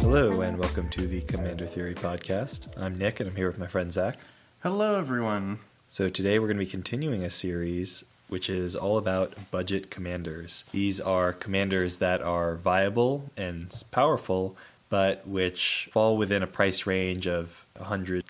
Hello, and welcome to the Commander Theory podcast. I'm Nick, and I'm here with my friend Zach. Hello, everyone. So, today we're going to be continuing a series which is all about budget commanders. These are commanders that are viable and powerful, but which fall within a price range of $100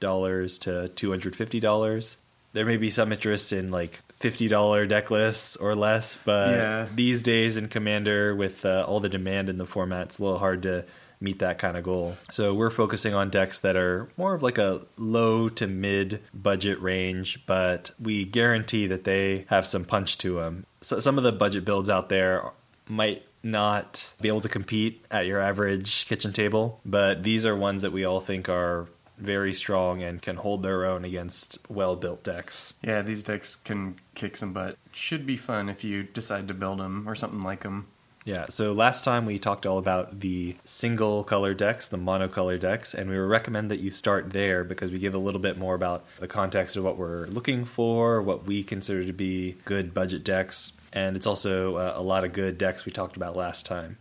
to $250. There may be some interest in like $50 deck lists or less, but Yeah. these days in Commander, with uh, all the demand in the format, it's a little hard to meet that kind of goal. So we're focusing on decks that are more of like a low to mid budget range, but we guarantee that they have some punch to them. So some of the budget builds out there might not be able to compete at your average kitchen table, but these are ones that we all think are very strong and can hold their own against well built decks. Yeah, these decks can kick some butt. Should be fun if you decide to build them or something like them. Yeah, so last time we talked all about the single color decks, the monocolor decks, and we would recommend that you start there because we give a little bit more about the context of what we're looking for, what we consider to be good budget decks, and it's also uh, a lot of good decks we talked about last time.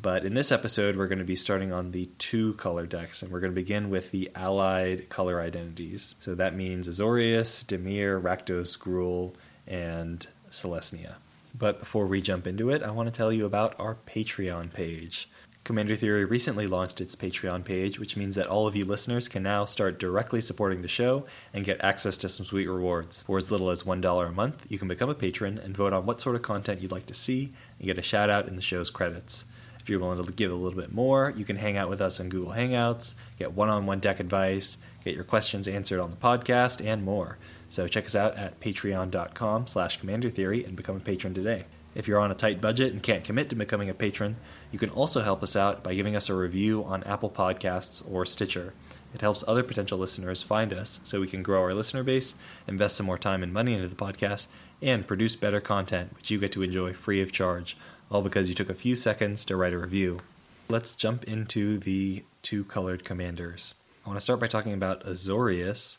But in this episode, we're going to be starting on the two color decks, and we're going to begin with the allied color identities. So that means Azorius, Dimir, Rakdos, Gruul, and Selesnya. But before we jump into it, I want to tell you about our Patreon page. Commander Theory recently launched its Patreon page, which means that all of you listeners can now start directly supporting the show and get access to some sweet rewards. For as little as $1 a month, you can become a patron and vote on what sort of content you'd like to see and get a shout out in the show's credits. If you're willing to give a little bit more, you can hang out with us on Google Hangouts, get one on one deck advice, get your questions answered on the podcast, and more. So check us out at patreon.com slash commander theory and become a patron today. If you're on a tight budget and can't commit to becoming a patron, you can also help us out by giving us a review on Apple Podcasts or Stitcher. It helps other potential listeners find us so we can grow our listener base, invest some more time and money into the podcast, and produce better content which you get to enjoy free of charge, all because you took a few seconds to write a review. Let's jump into the two colored commanders. I want to start by talking about Azorius,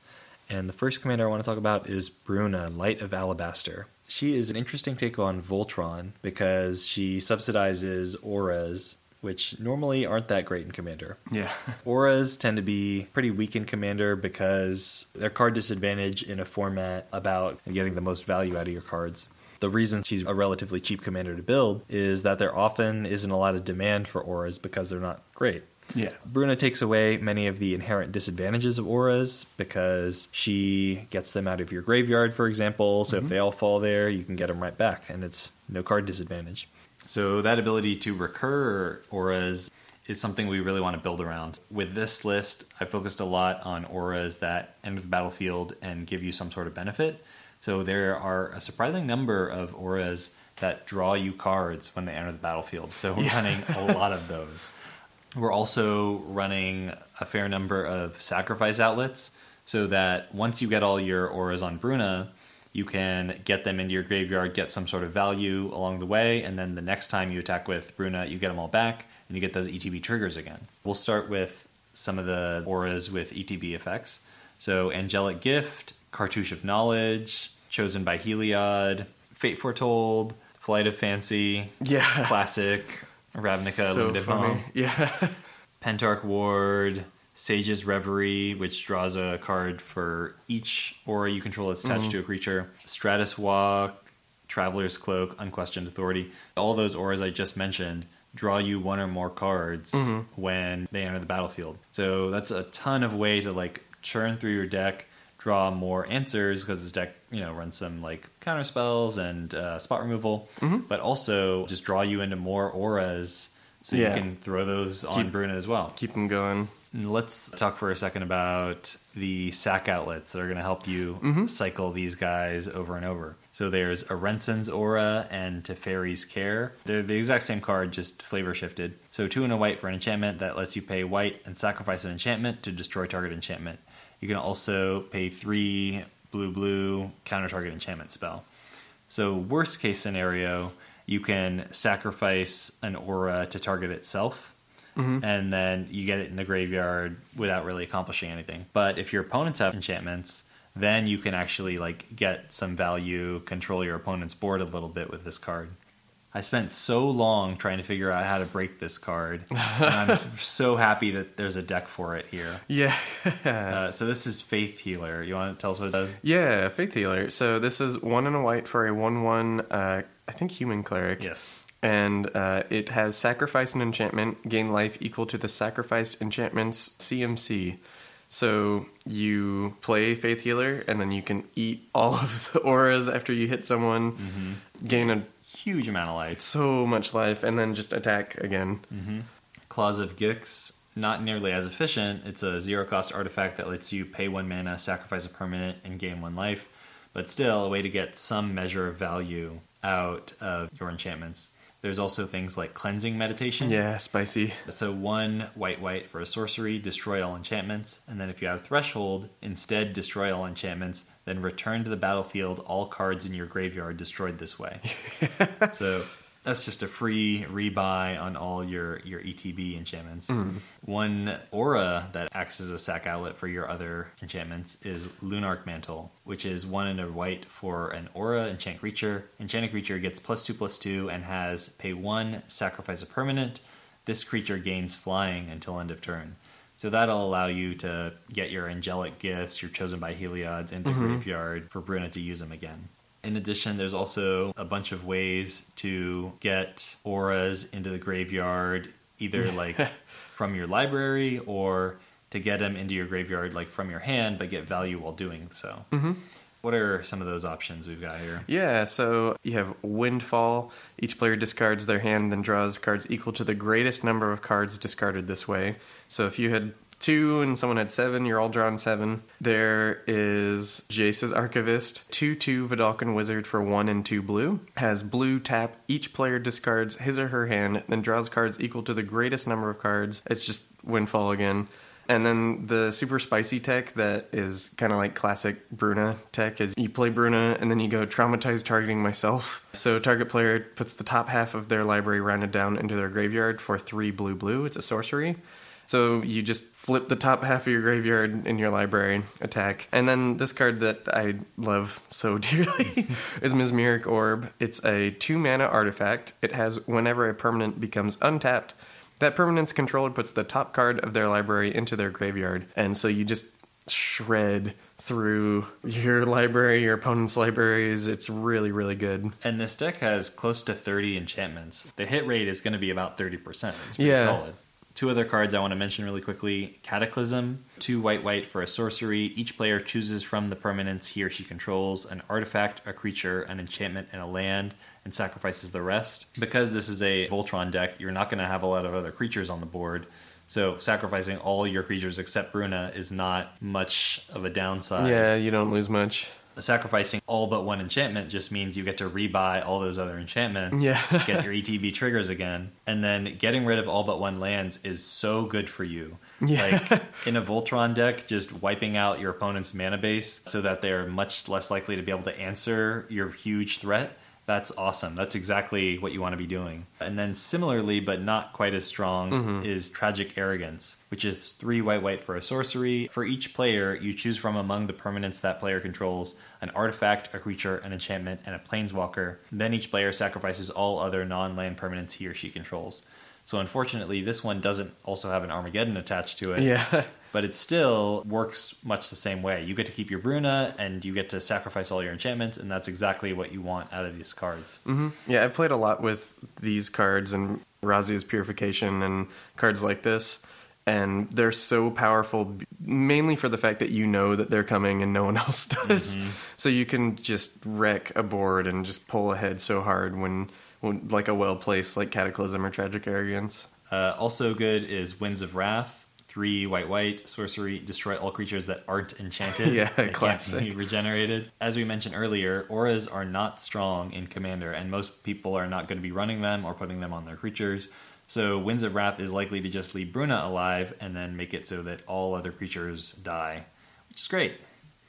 and the first commander I want to talk about is Bruna, Light of Alabaster. She is an interesting take on Voltron because she subsidizes auras, which normally aren't that great in Commander. Yeah. Auras tend to be pretty weak in Commander because they're card disadvantage in a format about getting the most value out of your cards. The reason she's a relatively cheap commander to build is that there often isn't a lot of demand for auras because they're not great. Yeah. Bruna takes away many of the inherent disadvantages of auras because she gets them out of your graveyard, for example. So if mm-hmm. they all fall there, you can get them right back, and it's no card disadvantage. So that ability to recur auras is something we really want to build around. With this list, I focused a lot on auras that enter the battlefield and give you some sort of benefit. So there are a surprising number of auras that draw you cards when they enter the battlefield. So we're Yeah. running a lot of those. We're also running a fair number of sacrifice outlets so that once you get all your auras on Bruna, you can get them into your graveyard, get some sort of value along the way, and then the next time you attack with Bruna, you get them all back and you get those ETB triggers again. We'll start with some of the auras with ETB effects. So, Angelic Gift, Cartouche of Knowledge, Chosen by Heliod, Fate Foretold, Flight of Fancy, Yeah. Classic, Ravnica, so Limited funny. Bomb. Yeah. Pentarch Ward, Sage's Reverie, which draws a card for each aura you control that's attached mm-hmm. to a creature. Stratus Walk, Traveler's Cloak, Unquestioned Authority. All those auras I just mentioned draw you one or more cards mm-hmm. when they enter the battlefield. So that's a ton of way to like churn through your deck, draw more answers because this deck, you know, runs some like counter spells and uh, spot removal, but also just draw you into more auras so Yeah. you can throw those on Keep- Bruna as well. Keep them going. And Let's talk for a second about the sack outlets that are going to help you cycle these guys over and over. So there's Arenson's Aura and Teferi's Care. They're the exact same card, just flavor shifted. So two and a white for an enchantment that lets you pay white and sacrifice an enchantment to destroy target enchantment. You can also pay three blue blue counter target enchantment spell. So worst case scenario, you can sacrifice an aura to target itself. Mm-hmm. and then you get it in the graveyard without really accomplishing anything. But if your opponents have enchantments, then you can actually like get some value, control your opponent's board a little bit with this card. I spent so long trying to figure out how to break this card, and I'm so happy that there's a deck for it here. Yeah. Uh, so this is Faith Healer. You want to tell us what it does? yeah, Faith Healer. So this is one and a white for a 1 1, uh, I think, human cleric. Yes. And uh, it has sacrifice and enchantment, gain life equal to the sacrificed enchantment's CMC. So you play Faith Healer, and then you can eat all of the auras after you hit someone, gain a Huge amount of life. so much life, and then just attack again. Mm-hmm. Claws of Gix, not nearly as efficient. It's a zero cost artifact that lets you pay one mana, sacrifice a permanent, and gain one life, but still a way to get some measure of value out of your enchantments. There's also things like cleansing meditation. Yeah, spicy. So one white white for a sorcery, destroy all enchantments, and then if you have threshold, instead destroy all enchantments, then return to the battlefield all cards in your graveyard destroyed this way. so that's just a free rebuy on all your your ETB enchantments. Mm-hmm. One aura that acts as a sack outlet for your other enchantments is Lunarch Mantle, which is one and a white for an aura enchant creature. Enchanted creature gets plus two plus two and has pay one, sacrifice a permanent. This creature gains flying until end of turn. So that'll allow you to get your angelic gifts, your chosen by Heliod's, into mm-hmm. graveyard for Bruna to use them again. In addition, there's also a bunch of ways to get auras into the graveyard, either like from your library or to get them into your graveyard like from your hand, but get value while doing so. Mm-hmm. What are some of those options we've got here? Yeah, so you have Windfall. Each player discards their hand, then draws cards equal to the greatest number of cards discarded this way. So if you had two and someone had seven, you're all drawing seven. There is Jace's Archivist, 2 2 Vedalken Wizard for 1 and 2 blue. Has blue tap. Each player discards his or her hand, then draws cards equal to the greatest number of cards. It's just Windfall again. And then the super spicy tech that is kind of like classic Bruna tech is you play Bruna and then you go traumatize targeting myself. So target player puts the top half of their library rounded down into their graveyard for three blue blue. It's a sorcery. So you just flip the top half of your graveyard in your library, attack. And then this card that I love so dearly is Mesmeric Orb. It's a two mana artifact. It has whenever a permanent becomes untapped, that permanent's controller puts the top card of their library into their graveyard. And so you just shred through your library, your opponent's libraries. It's really, really good. And this deck has close to 30 enchantments. The hit rate is going to be about 30%. It's pretty Yeah. solid. Two other cards I want to mention really quickly Cataclysm, two white white for a sorcery. Each player chooses from the permanents he or she controls an artifact, a creature, an enchantment, and a land, and sacrifices the rest. Because this is a Voltron deck, you're not going to have a lot of other creatures on the board. So sacrificing all your creatures except Bruna is not much of a downside Yeah, you don't lose much. Sacrificing all but one enchantment just means you get to rebuy all those other enchantments. Yeah. get your ETB triggers again. And then getting rid of all but one lands is so good for you. Yeah. Like in a Voltron deck, just wiping out your opponent's mana base so that they're much less likely to be able to answer your huge threat. That's awesome. That's exactly what you want to be doing. And then similarly, but not quite as strong, mm-hmm. is Tragic Arrogance, which is three white white for a sorcery. For each player, you choose from among the permanents that player controls an artifact, a creature, an enchantment, and a planeswalker. Then each player sacrifices all other non land permanents he or she controls. So unfortunately, this one doesn't also have an Armageddon attached to it Yeah. but it still works much the same way. You get to keep your Bruna, and you get to sacrifice all your enchantments, and that's exactly what you want out of these cards. hmm Yeah, I've played a lot with these cards and Razia's Purification and cards like this. And they're so powerful, mainly for the fact that you know that they're coming and no one else does. So you can just wreck a board and just pull ahead so hard when like a well placed like Cataclysm or Tragic Arrogance. Uh, also good is Winds of Rath, three white white sorcery, destroy all creatures that aren't enchanted. Yeah, can't classic. be regenerated. As we mentioned earlier, auras are not strong in Commander, and most people are not going to be running them or putting them on their creatures. So Winds of Rath is likely to just leave Bruna alive and then make it so that all other creatures die, which is great.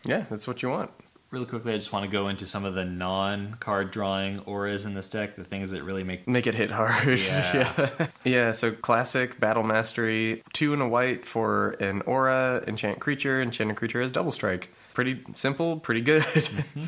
Yeah, that's what you want. Really quickly, I just want to go into some of the non-card drawing auras in this deck, the things that really make Make it hit hard. Yeah. yeah. Yeah, so classic battle mastery, two and a white for an aura, enchant creature, enchanted creature has double strike. Pretty simple, pretty good. Mm-hmm.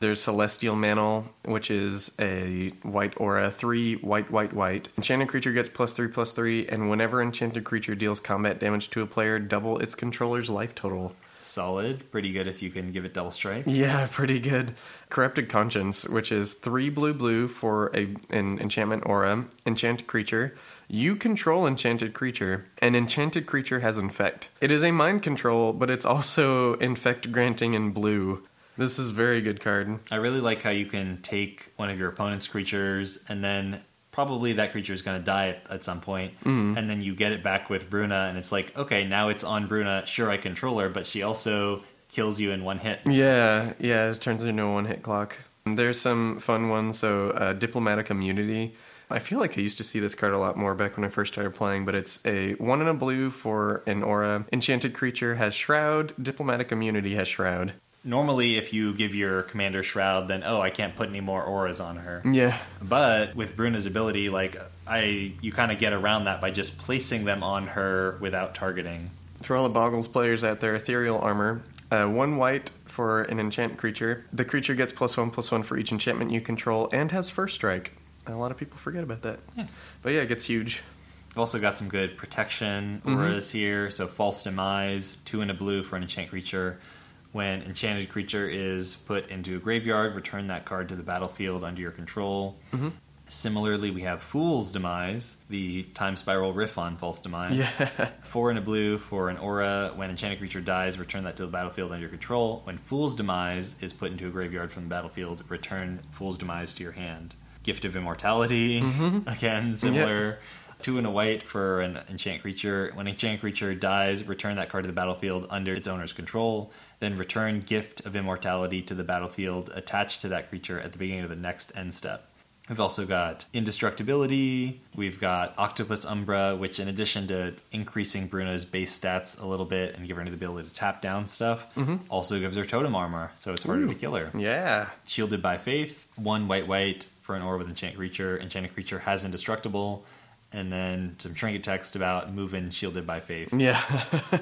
There's Celestial Mantle, which is a white aura, three white, white, white. Enchanted creature gets plus three, plus three, and whenever enchanted creature deals combat damage to a player, double its controller's life total. Solid, pretty good if you can give it double strike. Yeah, pretty good. Corrupted Conscience, which is three blue blue for a an enchantment aura, enchanted creature. You control enchanted creature, An enchanted creature has infect. It is a mind control, but it's also infect granting in blue. This is very good card. I really like how you can take one of your opponent's creatures and then probably that creature is going to die at, at some point, Mm-hmm. and then you get it back with Bruna, and it's like, okay, now it's on Bruna. Sure, I control her, but she also kills you in one hit. Yeah, yeah, it turns into a one hit clock. There's some fun ones. So, uh, Diplomatic Immunity. I feel like I used to see this card a lot more back when I first started playing, but it's a one in a blue for an aura. Enchanted creature has Shroud, Diplomatic Immunity has Shroud. Normally, if you give your commander Shroud, then oh, I can't put any more auras on her. Yeah. But with Bruna's ability, like I, you kind of get around that by just placing them on her without targeting. For all the Boggles players out there, Ethereal Armor. Uh, one white for an enchant creature. The creature gets plus one plus one for each enchantment you control and has first strike. A lot of people forget about that. yeah. But yeah, it gets huge. We've also got some good protection auras here. So false demise, two in a blue for an enchant creature. When enchanted creature is put into a graveyard, return that card to the battlefield under your control. Mm-hmm. Similarly, we have Fool's Demise, the time spiral riff on False Demise. Yeah. Four in a blue for an aura. When enchanted creature dies, return that to the battlefield under your control. When Fool's Demise is put into a graveyard from the battlefield, return Fool's Demise to your hand. Gift of Immortality, mm-hmm. again, similar. Two and a white for an enchant creature. When enchant creature dies, return that card to the battlefield under its owner's control. Then return Gift of Immortality to the battlefield attached to that creature at the beginning of the next end step. We've also got Indestructibility. We've got Octopus Umbra, which, in addition to increasing Bruna's base stats a little bit and giving her the ability to tap down stuff, mm-hmm. also gives her totem armor, so it's harder to kill her. Yeah. Shielded by Faith, one white white for an aura with enchant creature. Enchanted creature has indestructible, and then some trinket text about moving shielded by Faith. Yeah.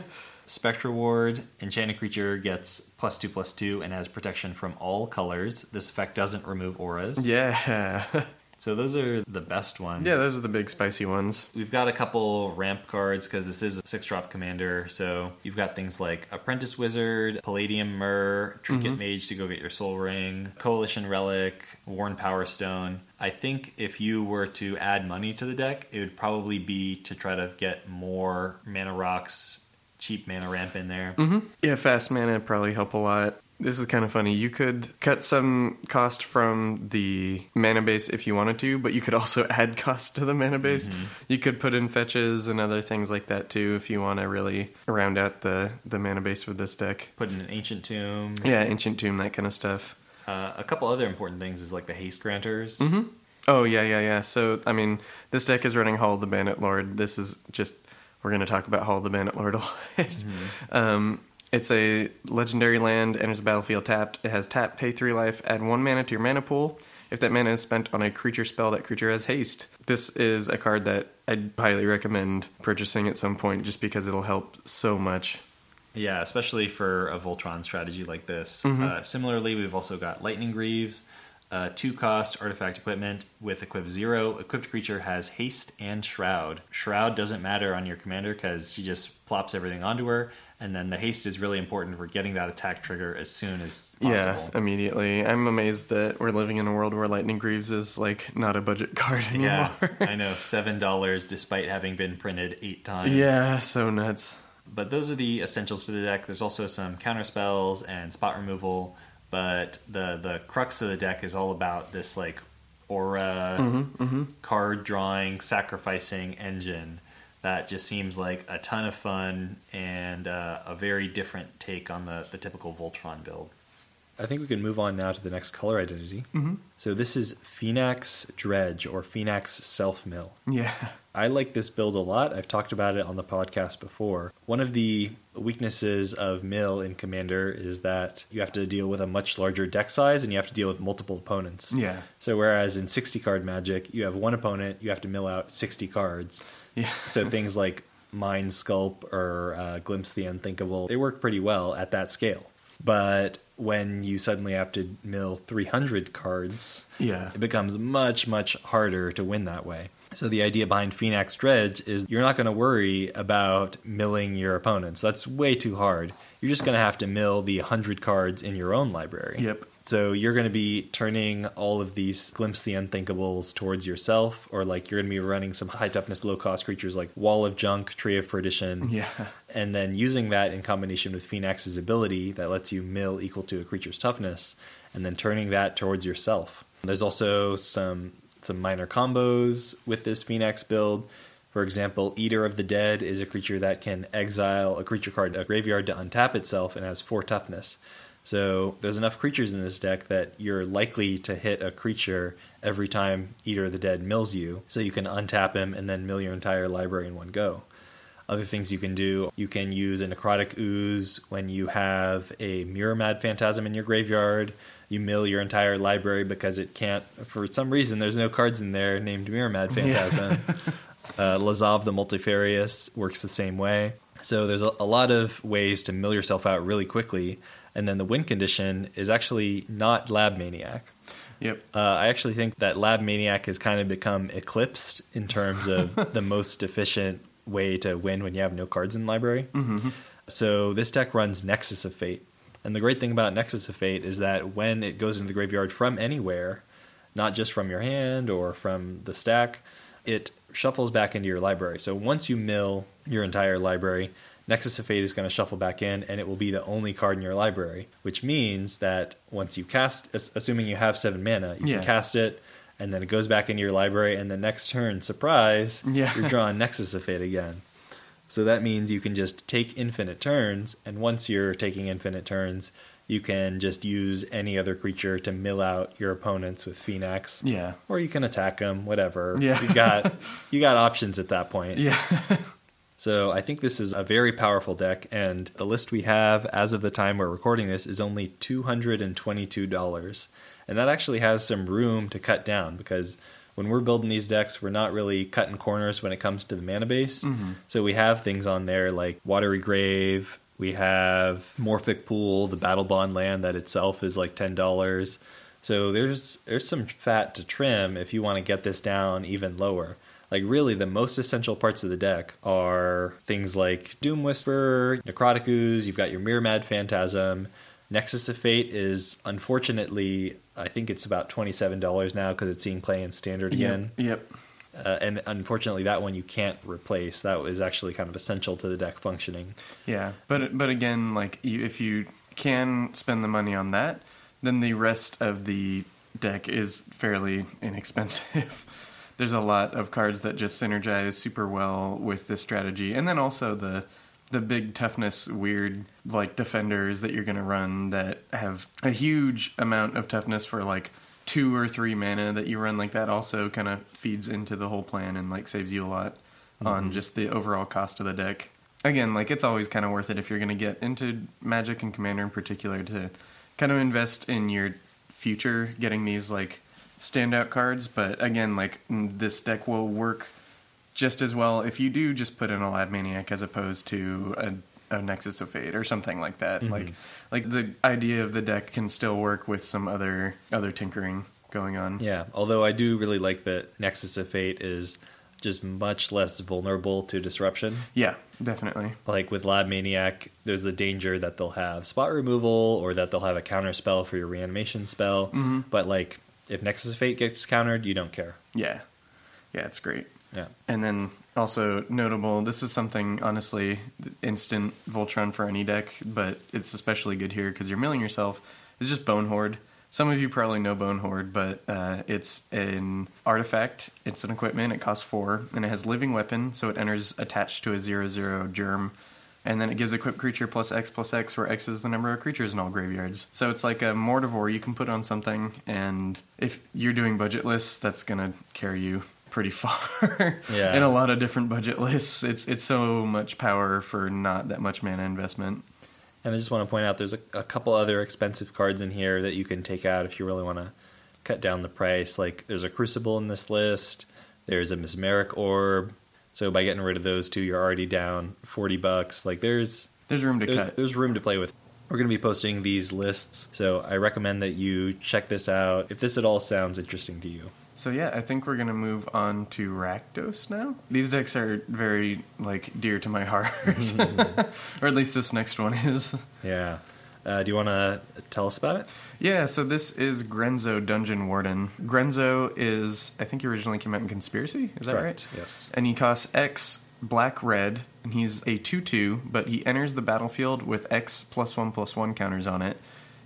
Spectra Ward, enchanted creature gets plus two plus two and has protection from all colors. This effect doesn't remove auras. yeah. So those are the best ones. yeah, those are the big spicy ones. We've got a couple ramp cards because this is a six drop commander. So you've got things like Apprentice Wizard, Palladium Myr, Trinket mm-hmm. Mage to go get your Sol Ring, Coalition Relic, Worn Power Stone. I think if you were to add money to the deck, it would probably be to try to get more mana rocks, cheap mana ramp in there. Mm-hmm. Yeah, fast mana probably help a lot. This is kind of funny. You could cut some cost from the mana base if you wanted to, but you could also add cost to the mana base. Mm-hmm. You could put in fetches and other things like that too if you want to really round out the, the mana base with this deck. Put in an Ancient Tomb. Yeah, Ancient Tomb, that kind of stuff. Uh, a couple other important things is like the Haste Granters. Mm-hmm. Oh, yeah, yeah, yeah. So, I mean, this deck is running Hall of the Bandit Lord. This is just, we're going to talk about Hall of the Bandit Lord a lot. um, it's a legendary land, enters the battlefield tapped. It has tap, pay three life, add one mana to your mana pool. If that mana is spent on a creature spell, that creature has haste. This is a card that I'd highly recommend purchasing at some point just because it'll help so much. Yeah, especially for a Voltron strategy like this. Mm-hmm. Uh, similarly, we've also got Lightning Greaves, uh, two cost artifact equipment with equip zero. Equipped creature has haste and shroud. Shroud doesn't matter on your commander because she just plops everything onto her, and then the haste is really important for getting that attack trigger as soon as possible. Yeah, immediately. I'm amazed that we're living in a world where Lightning Greaves is like not a budget card anymore. Yeah, I know seven dollars despite having been printed eight times. yeah, so nuts. But those are the essentials to the deck. There's also some counter spells and spot removal, but the the crux of the deck is all about this like aura card drawing sacrificing engine that just seems like a ton of fun and uh, a very different take on the, the typical Voltron build. I think we can move on now to the next color identity. Mm-hmm. So this is Phenax Dredge or Phenax Self Mill. Yeah. I like this build a lot. I've talked about it on the podcast before. One of the weaknesses of Mill in Commander is that you have to deal with a much larger deck size and you have to deal with multiple opponents. Yeah. So whereas in 60 card Magic, you have one opponent, you have to mill out 60 cards. Yeah. So things like Mind Sculpt or uh, Glimpse the Unthinkable, they work pretty well at that scale. But when you suddenly have to mill 300 cards, Yeah. it becomes much, much harder to win that way. So the idea behind Phenax Dredge is you're not going to worry about milling your opponents. That's way too hard. You're just going to have to mill the 100 cards in your own library. Yep. So you're going to be turning all of these glimpse the unthinkables towards yourself, or like you're going to be running some high toughness, low cost creatures like Wall of Junk, Tree of Perdition, Yeah. And then using that in combination with Phenax's ability that lets you mill equal to a creature's toughness, and then turning that towards yourself. There's also some some minor combos with this Phoenix build. For example, Eater of the Dead is a creature that can exile a creature card a graveyard to untap itself and has four toughness. So there's enough creatures in this deck that you're likely to hit a creature every time Eater of the Dead mills you. So you can untap him and then mill your entire library in one go. Other things you can do, you can use a necrotic ooze when you have a mirror mad phantasm in your graveyard. You mill your entire library because it can't, for some reason, there's no cards in there named mirror mad phantasm. uh, Lazav the multifarious works the same way. So there's a, a lot of ways to mill yourself out really quickly. And then the win condition is actually not Lab Maniac. Yep. Uh, I actually think that Lab Maniac has kind of become eclipsed in terms of the most efficient way to win when you have no cards in the library. Mm-hmm. So this deck runs Nexus of Fate. And the great thing about Nexus of Fate is that when it goes into the graveyard from anywhere, not just from your hand or from the stack, it shuffles back into your library. So once you mill your entire library, Nexus of Fate is going to shuffle back in and it will be the only card in your library, which means that once you cast, assuming you have seven mana, you Yeah. can cast it and then it goes back into your library and the next turn, surprise, Yeah. you're drawing Nexus of Fate again. So that means you can just take infinite turns, and once you're taking infinite turns, you can just use any other creature to mill out your opponents with Phenax, Yeah. or you can attack them, whatever. Yeah. you got you got options at that point. Yeah. So I think this is a very powerful deck, and the list we have as of the time we're recording this is only two hundred and twenty-two dollars, and that actually has some room to cut down because when we're building these decks, we're not really cutting corners when it comes to the mana base. Mhm. So we have things on there like Watery Grave. We have Morphic Pool, the Battle Bond land that itself is like ten dollars. So there's there's some fat to trim if you want to get this down even lower. Like really, the most essential parts of the deck are things like Doom Whisper, Necrotic Ooze. You've got your Mirror Mad Phantasm. Nexus of Fate is unfortunately, I think it's about twenty seven dollars now because it's seeing play in standard again. Yep. Uh, and unfortunately, that one you can't replace. That is actually kind of essential to the deck functioning. Yeah, but but again, like you, if you can spend the money on that, then the rest of the deck is fairly inexpensive. There's a lot of cards that just synergize super well with this strategy, and then also the the big toughness weird like defenders that you're going to run that have a huge amount of toughness for like two or three mana that you run like that also kind of feeds into the whole plan and like saves you a lot on mm-hmm. just the overall cost of the deck again, like it's always kind of worth it if you're going to get into Magic and Commander in particular to kind of invest in your future, getting these like standout cards. But again, like this deck will work just as well if you do just put in a Lab Maniac as opposed to a, a Nexus of Fate or something like that. Like, like the idea of the deck can still work with some other other tinkering going on. Yeah, although I do really like that Nexus of Fate is just much less vulnerable to disruption. Yeah, definitely. Like with Lab Maniac, there's a danger that they'll have spot removal or that they'll have a counter spell for your reanimation spell. Mhm. But like if Nexus of Fate gets countered, you don't care. Yeah, yeah, it's great. Yeah. And then also notable, this is something honestly instant Voltron for any deck, but it's especially good here because you're milling yourself. It's just Bone Horde. Some of you probably know Bone Horde, but uh, it's an artifact. It's an equipment. It costs four, and it has Living Weapon, so it enters attached to a zero zero germ and then it gives equipped creature plus X plus X, where X is the number of creatures in all graveyards. So it's like a Mortivore you can put on something, and if you're doing budget lists, that's gonna carry you pretty far Yeah. in a lot of different budget lists. It's it's so much power for not that much mana investment. And I just want to point out there's a, a couple other expensive cards in here that you can take out if you really want to cut down the price. Like there's a Crucible in this list, there's a Mesmeric Orb. So by getting rid of those two, you're already down 40 bucks. Like there's There's room to there- cut. there's room to play with. We're going to be posting these lists, so I recommend that you check this out if this at all sounds interesting to you. So yeah, I think we're gonna move on to Rakdos now. These decks are very like dear to my heart, or at least this next one is. Yeah. Uh, do you want to tell us about it? Yeah, so this is Grenzo Dungeon Warden. Grenzo is, I think he originally came out in Conspiracy, is that Correct, right? yes. And he costs X black red, and he's a 2 2, but he enters the battlefield with X plus 1 plus 1 counters on it.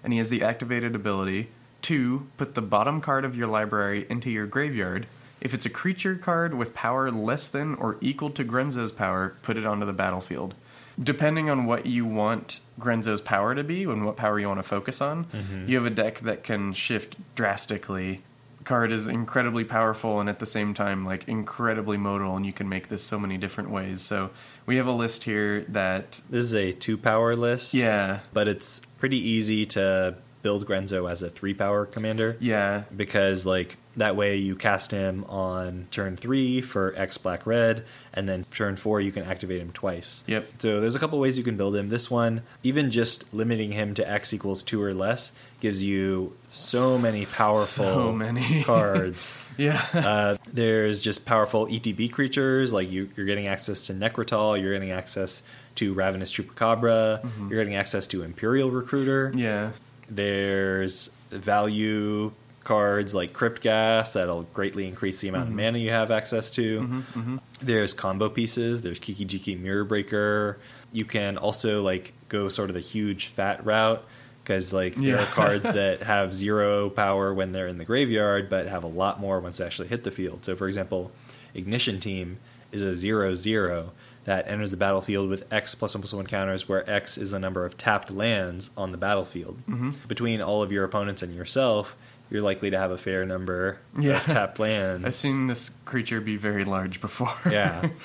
And he has the activated ability to put the bottom card of your library into your graveyard. If it's a creature card with power less than or equal to Grenzo's power, put it onto the battlefield. Depending on what you want Grenzo's power to be and what power you want to focus on, mm-hmm. you have a deck that can shift drastically. Card is incredibly powerful and at the same time like incredibly modal, and you can make this so many different ways. So we have a list here that This is a two power list. yeah, But it's pretty easy to build Grenzo as a three power commander. yeah, because like that way you cast him on turn three for X black red, and then turn four you can activate him twice. Yep. So there's a couple ways you can build him. This one, even just limiting him to X equals two or less, gives you so many powerful So many. cards. yeah. Uh, there's just powerful ETB creatures, like you, you're getting access to Nekrataal, you're getting access to Ravenous Chupacabra, you're getting access to Imperial Recruiter. yeah. There's value cards like Crypt Ghast that'll greatly increase the amount of mm-hmm. mana you have access to. Mm-hmm, mm-hmm. There's combo pieces. There's Kiki Jiki Mirror Breaker. You can also like go sort of the huge fat route because like there Yeah. are cards that have zero power when they're in the graveyard, but have a lot more once they actually hit the field. So for example, Ignition Team is a zero zero that enters the battlefield with X plus one plus one counters, where X is the number of tapped lands on the battlefield. Mm-hmm. Between all of your opponents and yourself, you're likely to have a fair number Yeah. of tapped lands. I've seen this creature be very large before. yeah.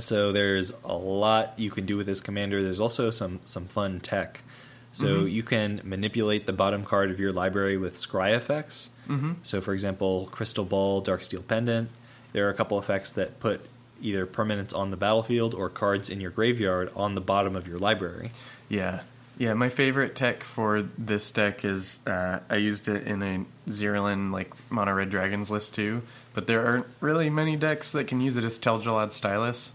So there's a lot you can do with this commander. There's also some some fun tech. So Mm-hmm. you can manipulate the bottom card of your library with scry effects. hmm So for example, Crystal Ball, Dark Steel Pendant. There are a couple effects that put either permanents on the battlefield or cards in your graveyard on the bottom of your library. Yeah. Yeah, my favorite tech for this deck is uh, I used it in a Zirilan like Mono Red Dragons list too, but there aren't really many decks that can use it as Tel-Jilad Stylus.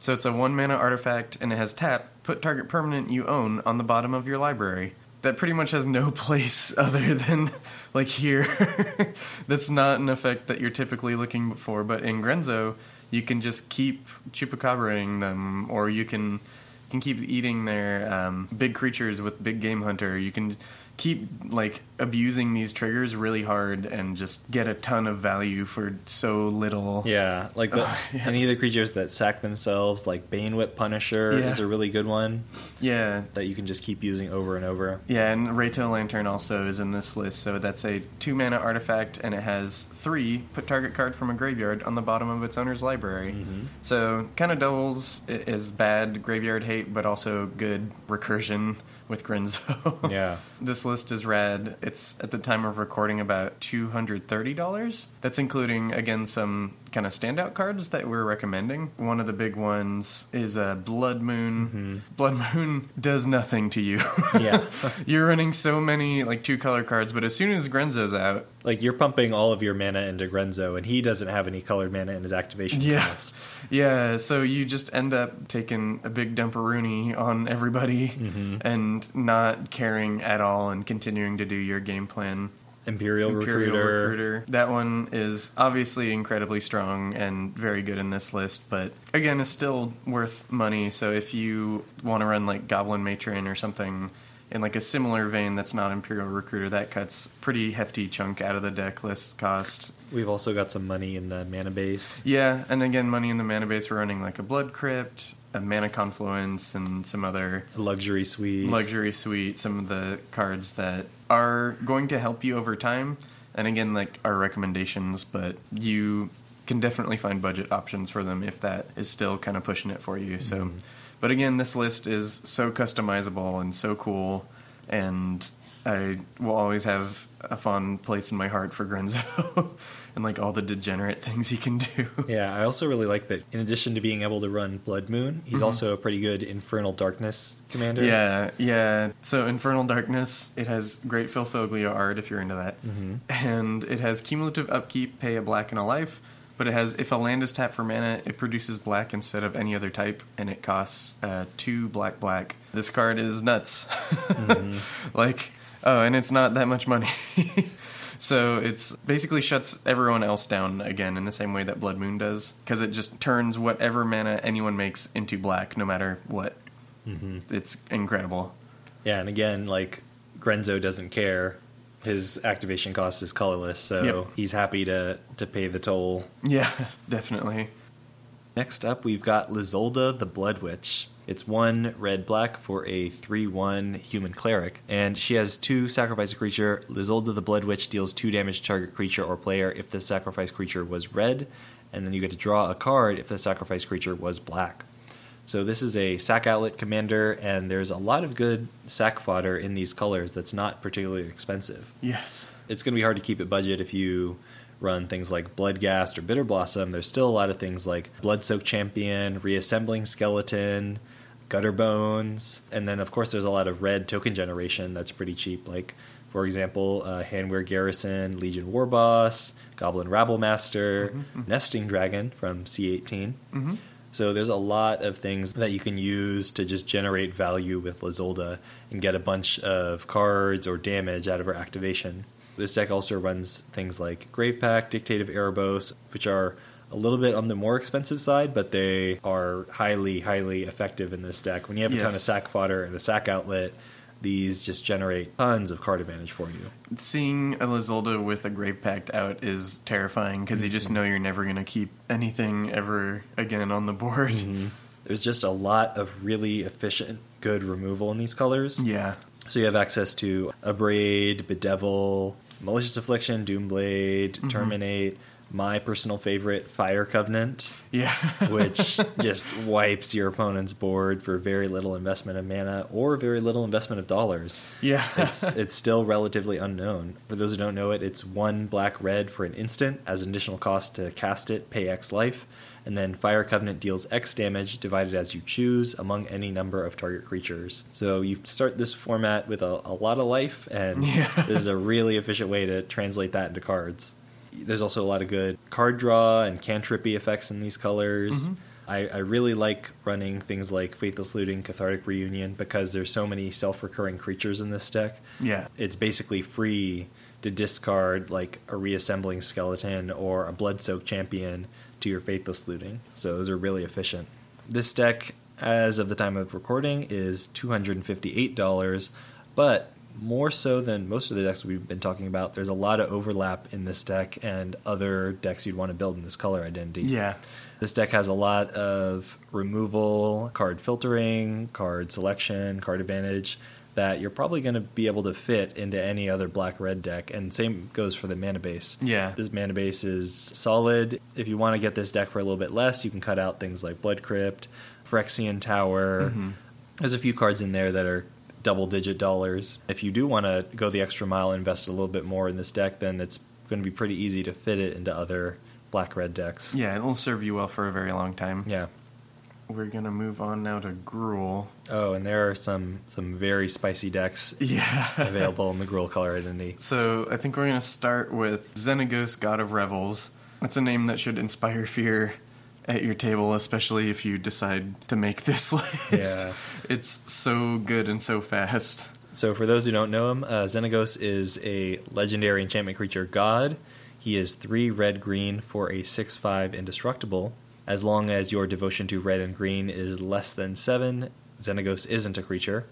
So it's a one mana artifact and it has tap, put target permanent you own on the bottom of your library. That pretty much has no place other than like here. That's not an effect that you're typically looking for, but in Grenzo, you can just keep chupacabraing them, or you can you can keep eating their um, big creatures with big game hunter. You can keep like abusing these triggers really hard and just get a ton of value for so little. Yeah, like the, Oh, yeah. any of the creatures that sack themselves, like Bane Whip Punisher Yeah. is a really good one Yeah. that you can just keep using over and over. Yeah, and Reito Lantern also is in this list. So that's a two mana artifact, and it has three put target card from a graveyard on the bottom of its owner's library. Mhm. So kind of doubles is bad graveyard hate, but also good recursion with Grenzo. Yeah. This list is rad. It's at the time of recording about two hundred thirty dollars. That's including again some kind of standout cards that we're recommending. One of the big ones is uh, Blood Moon. Blood Moon does nothing to you. Yeah. you're running so many like two color cards, but as soon as Grenzo's out, Like you're pumping all of your mana into Grenzo, and he doesn't have any colored mana in his activation Yeah. cost. yeah, so you just end up taking a big dumperoonie on everybody Mm-hmm. and not caring at all and continuing to do your game plan. Imperial, Imperial Recruiter. Recruiter. That one is obviously incredibly strong and very good in this list, but again, is still worth money. So if you want to run like Goblin Matron or something in like a similar vein that's not Imperial Recruiter, that cuts pretty hefty chunk out of the deck list cost. We've also got some money in the mana base. Yeah, and again, money in the mana base, we're running like a Blood Crypt, a Mana Confluence and some other Luxury suite. luxury suite, some of the cards that are going to help you over time. And again, like our recommendations, but you can definitely find budget options for them if that is still kind of pushing it for you. So, mm-hmm. but again, this list is so customizable and so cool, and I will always have a fond place in my heart for Grenzo and like all the degenerate things he can do. Yeah, I also really like that. In addition to being able to run Blood Moon, he's mm-hmm. also a pretty good Infernal Darkness commander. Yeah, yeah. So Infernal Darkness, it has great Phil Foglio art if you're into that, mm-hmm. and it has cumulative upkeep, pay a black and a life. But it has if a land is tapped for mana, it produces black instead of any other type, and it costs uh, two black black. This card is nuts. Mm-hmm. like oh, and it's not that much money. So it's basically shuts everyone else down again in the same way that Blood Moon does, because it just turns whatever mana anyone makes into black, no matter what. Mm-hmm. It's incredible. Yeah, and again, like Grenzo doesn't care. His activation cost is colorless, so Yep. he's happy to to pay the toll. Yeah, definitely. Next up, we've got Lyzolda the Blood Witch. It's one red black for a 3 1 human cleric, and she has two sacrifice a creature. Lyzolda the Blood Witch deals two damage to target creature or player if the sacrifice creature was red, and then you get to draw a card if the sacrifice creature was black. So this is a sack outlet commander, and there's a lot of good sack fodder in these colors that's not particularly expensive Yes. it's going to be hard to keep it budget if you run things like Bloodgast or Bitter Blossom. There's still a lot of things like Blood Soak Champion, Reassembling Skeleton, Gutter Bones, and then of course there's a lot of red token generation that's pretty cheap. Like for example, uh, Hanweir Garrison, Legion Warboss, Goblin Rabble Master, Nesting Dragon from C18. Mm-hmm. So there's a lot of things that you can use to just generate value with Lyzolda and get a bunch of cards or damage out of her activation. This deck also runs things like Grave Pact, Dictative Erebos, which are a little bit on the more expensive side, but they are highly, highly effective in this deck. When you have a ton of Yes. sack fodder and a sack outlet, these just generate tons of card advantage for you. Seeing a Lyzolda with a Grave Pact out is terrifying because you just mm-hmm. know you're never going to keep anything ever again on the board. Mm-hmm. There's just a lot of really efficient, good removal in these colors. Yeah. So you have access to Abrade, Bedevil, Malicious Affliction, Doomblade, mm-hmm. Terminate, my personal favorite, Fire Covenant, Yeah. which just wipes your opponent's board for very little investment of mana or very little investment of dollars. yeah. It's it's still relatively unknown. For those who don't know it, it's one black red for an instant as an additional cost to cast it, pay X life, and then Fire Covenant deals X damage divided as you choose among any number of target creatures. So you start this format with a, a lot of life, and Yeah. this is a really efficient way to translate that into cards. There's also a lot of good card draw and cantrippy effects in these colors. Mhm. I, I really like running things like Faithless Looting, Cathartic Reunion because there's so many self-recurring creatures in this deck. yeah. It's basically free to discard like a reassembling skeleton or a blood soaked champion to your Faithless Looting. So those are really efficient. This deck, as of the time of recording, is $258, but more so than most of the decks we've been talking about, there's a lot of overlap in this deck and other decks you'd want to build in this color identity. Yeah. This deck has a lot of removal, card filtering, card selection, card advantage that you're probably going to be able to fit into any other black red deck. And same goes for the mana base. Yeah. This mana base is solid. If you want to get this deck for a little bit less, you can cut out things like Blood Crypt, Phyrexian Tower. Mhm. There's a few cards in there that are double digit dollars. If you do want to go the extra mile and invest a little bit more in this deck, then it's going to be pretty easy to fit it into other black red decks. Yeah, it'll serve you well for a very long time. Yeah. We're going to move on now to Gruul. Oh, and there are some some very spicy decks Yeah. available in the Gruul color identity. So I think we're going to start with Xenagos, God of Revels. That's a name that should inspire fear at your table, especially if you decide to make this list. Yeah. It's so good and so fast. So, for those who don't know him, uh, Xenagos is a legendary enchantment creature god. He is three red green for a 6 5 indestructible. As long as your devotion to red and green is less than 7, Xenagos isn't a creature.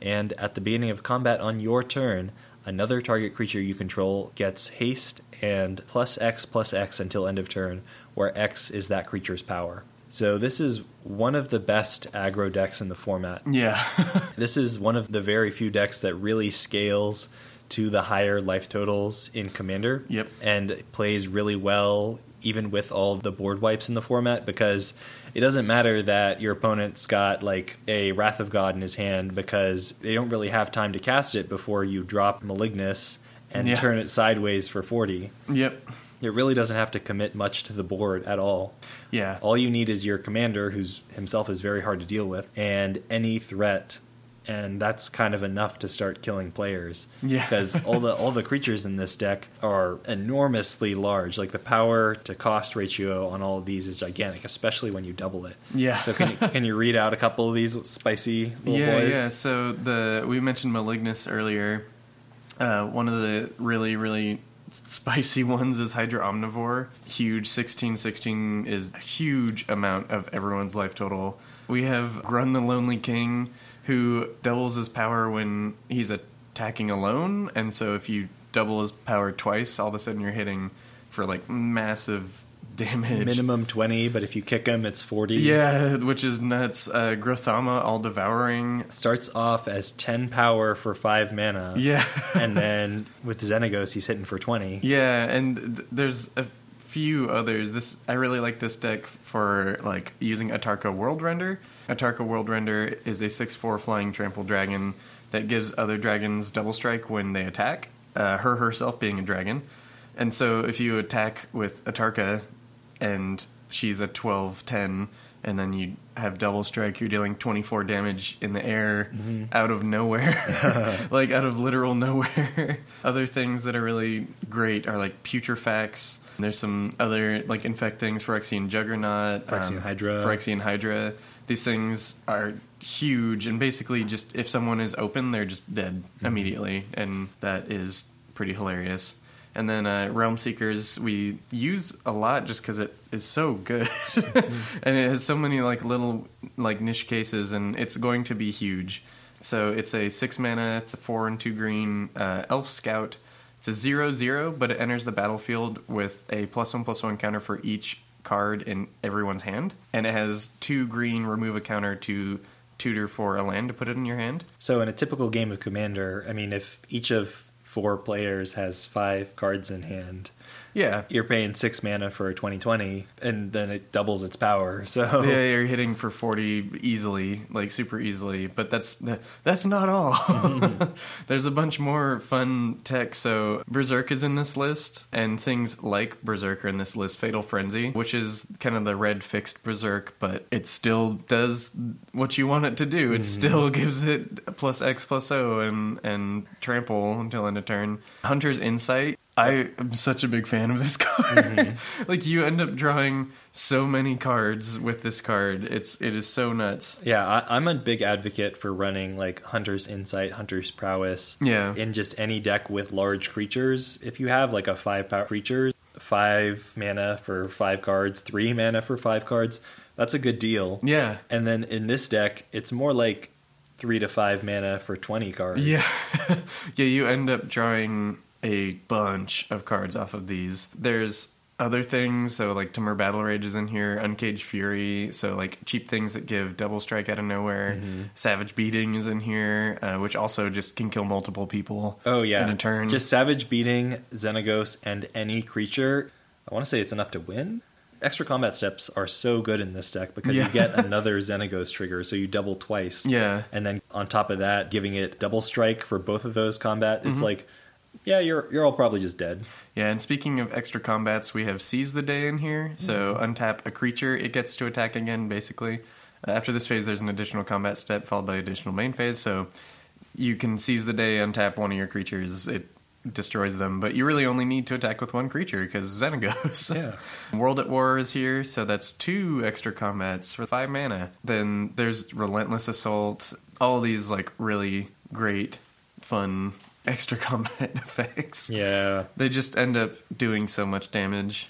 And at the beginning of combat on your turn, another target creature you control gets haste and plus X plus X until end of turn, where X is that creature's power. So this is one of the best aggro decks in the format. Yeah. This is one of the very few decks that really scales to the higher life totals in Commander. Yep. And plays really well even with all the board wipes in the format because it doesn't matter that your opponent's got like a Wrath of God in his hand because they don't really have time to cast it before you drop Malignus and Yeah. turn it sideways for 40. yep. It really doesn't have to commit much to the board at all. Yeah. All you need is your commander, who's himself is very hard to deal with, and any threat, and that's kind of enough to start killing players. Yeah. because all the all the creatures in this deck are enormously large. Like the power to cost ratio on all of these is gigantic, especially when you double it. Yeah. So can you, can you read out a couple of these spicy little yeah, boys? yeah. So the we mentioned Malignus earlier. Uh, one of the really, really spicy ones is Hydra Omnivore. Huge, sixteen sixteen is a huge amount of everyone's life total. We have Grun the Lonely King, who doubles his power when he's attacking alone, and so if you double his power twice, all of a sudden you're hitting for like massive damage. Minimum twenty, but if you kick him, it's forty. Yeah, which is nuts. Uh, Grothama, all devouring. starts off as ten power for five mana. Yeah. and then with Xenagos, he's hitting for twenty. Yeah, and th- there's a few others. This I really like this deck for like using Atarka World Render. Atarka World Render is a six-four flying trample dragon that gives other dragons double strike when they attack. Uh, her herself being a dragon, and so if you attack with Atarka, and she's a 12-10, and then you have double strike, you're dealing 24 damage in the air mm-hmm. out of nowhere. like out of literal nowhere. other things that are really great are like Putrefax. There's some other like infect things, Phyrexian Juggernaut, Phyrexian um, Hydra. Phyrexian Hydra. These things are huge, and basically, just if someone is open, they're just dead mm-hmm. immediately, and that is pretty hilarious. And then uh, Realm Seekers we use a lot just because it is so good, and it has so many like little like niche cases, and it's going to be huge. So it's a six mana, it's a four and two green uh, Elf Scout. It's a zero zero, but it enters the battlefield with a plus one plus one counter for each card in everyone's hand, and it has two green remove a counter to tutor for a land to put it in your hand. So in a typical game of Commander, I mean, if each of four players has five cards in hand, Yeah, you're paying six mana for a 2020, and then it doubles its power. So yeah, you're hitting for forty easily, like super easily. But that's that's not all. Mm-hmm. There's a bunch more fun tech. So Berserk is in this list, and things like Berserk are in this list. Fatal Frenzy, which is kind of the red fixed Berserk, but it still does what you want it to do. It mm-hmm. still gives it plus X plus O and and trample until end of turn. Hunter's Insight. I am such a big fan of this card. Mm-hmm. like you end up drawing so many cards with this card. It's it is so nuts. Yeah, I, I'm a big advocate for running like Hunter's Insight, Hunter's Prowess Yeah. in just any deck with large creatures. If you have like a five power creature, five mana for five cards, three mana for five cards, that's a good deal. Yeah. And then in this deck, it's more like three to five mana for 20 cards. Yeah. yeah, you end up drawing a bunch of cards off of these. There's other things, so like Timur Battle Rage is in here, Uncaged Fury, so like cheap things that give double strike out of nowhere. Savage Beating is in here, uh, which also just can kill multiple people. Oh yeah, in a turn. Just Savage beating Xenagos and any creature. I want to say it's enough to win. Extra combat steps are so good in this deck because Yeah. you get another Xenagos trigger, so you double twice. Yeah. and then on top of that, giving it double strike for both of those combat. Mm-hmm. It's like, yeah, you're you're all probably just dead. Yeah, and speaking of extra combats, we have Seize the Day in here. So untap a creature, it gets to attack again, basically. Uh, after this phase, there's an additional combat step followed by additional main phase. So you can Seize the Day, untap one of your creatures, it destroys them. But you really only need to attack with one creature because Xenagos. Yeah. World at War is here, so that's two extra combats for five mana. Then there's Relentless Assault, all these like really great, fun extra combat effects Yeah, they just end up doing so much damage.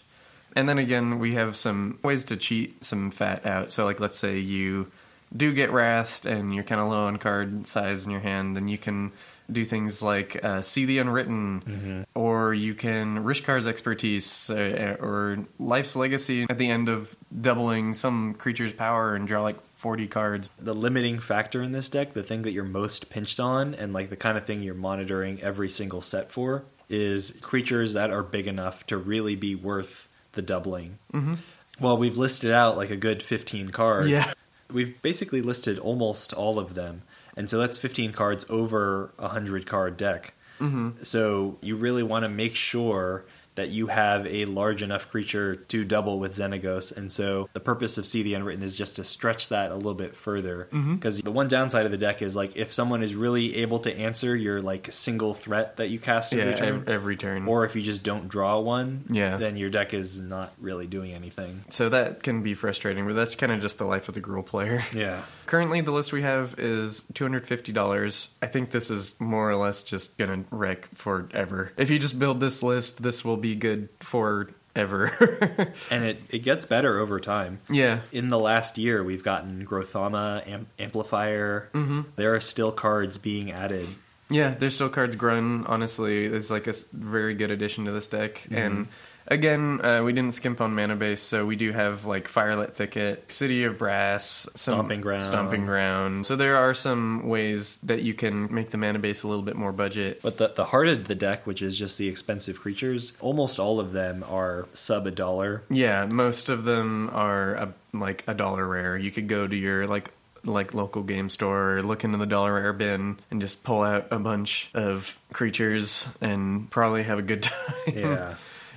And then again, we have some ways to cheat some fat out. So, like, let's say you do get wrathed and you're kind of low on card size in your hand, then you can do things like uh, see the unwritten, or you can Rishkar's expertise uh, or life's legacy at the end of doubling some creature's power and draw like 40 cards. The limiting factor in this deck, the thing that you're most pinched on, and like the kind of thing you're monitoring every single set for, is creatures that are big enough to really be worth the doubling. Mm-hmm. Well, we've listed out like a good 15 cards. Yeah. We've basically listed almost all of them. And so that's 15 cards over a 100 card deck. Mm-hmm. So you really want to make sure that you have a large enough creature to double with Xenagos. And so the purpose of See the Unwritten is just to stretch that a little bit further. Mm-hmm. Because the one downside of the deck is like if someone is really able to answer your like single threat that you cast every Yeah, turn, ev- every turn. or if you just don't draw one, Yeah. then your deck is not really doing anything. so that can be frustrating, but that's kind of just the life of the Gruul player. Yeah. Currently, the list we have is $250. I think this is more or less just going to wreck forever. If you just build this list, this will be good forever. And it, it gets better over time. yeah. In the last year, we've gotten Grothama, Am- Amplifire. Mm-hmm. There are still cards being added. Yeah, there's still cards Grun, honestly, is like a very good addition to this deck. And again, uh, we didn't skimp on mana base, so we do have like Firelit Thicket, City of Brass, some Stomping Ground. Stomping Ground. So there are some ways that you can make the mana base a little bit more budget. But the, the heart of the deck, which is just the expensive creatures, almost all of them are sub a dollar. Yeah, most of them are a, like a dollar rare. You could go to your like like local game store, or look into the dollar rare bin, and just pull out a bunch of creatures and probably have a good time. Yeah.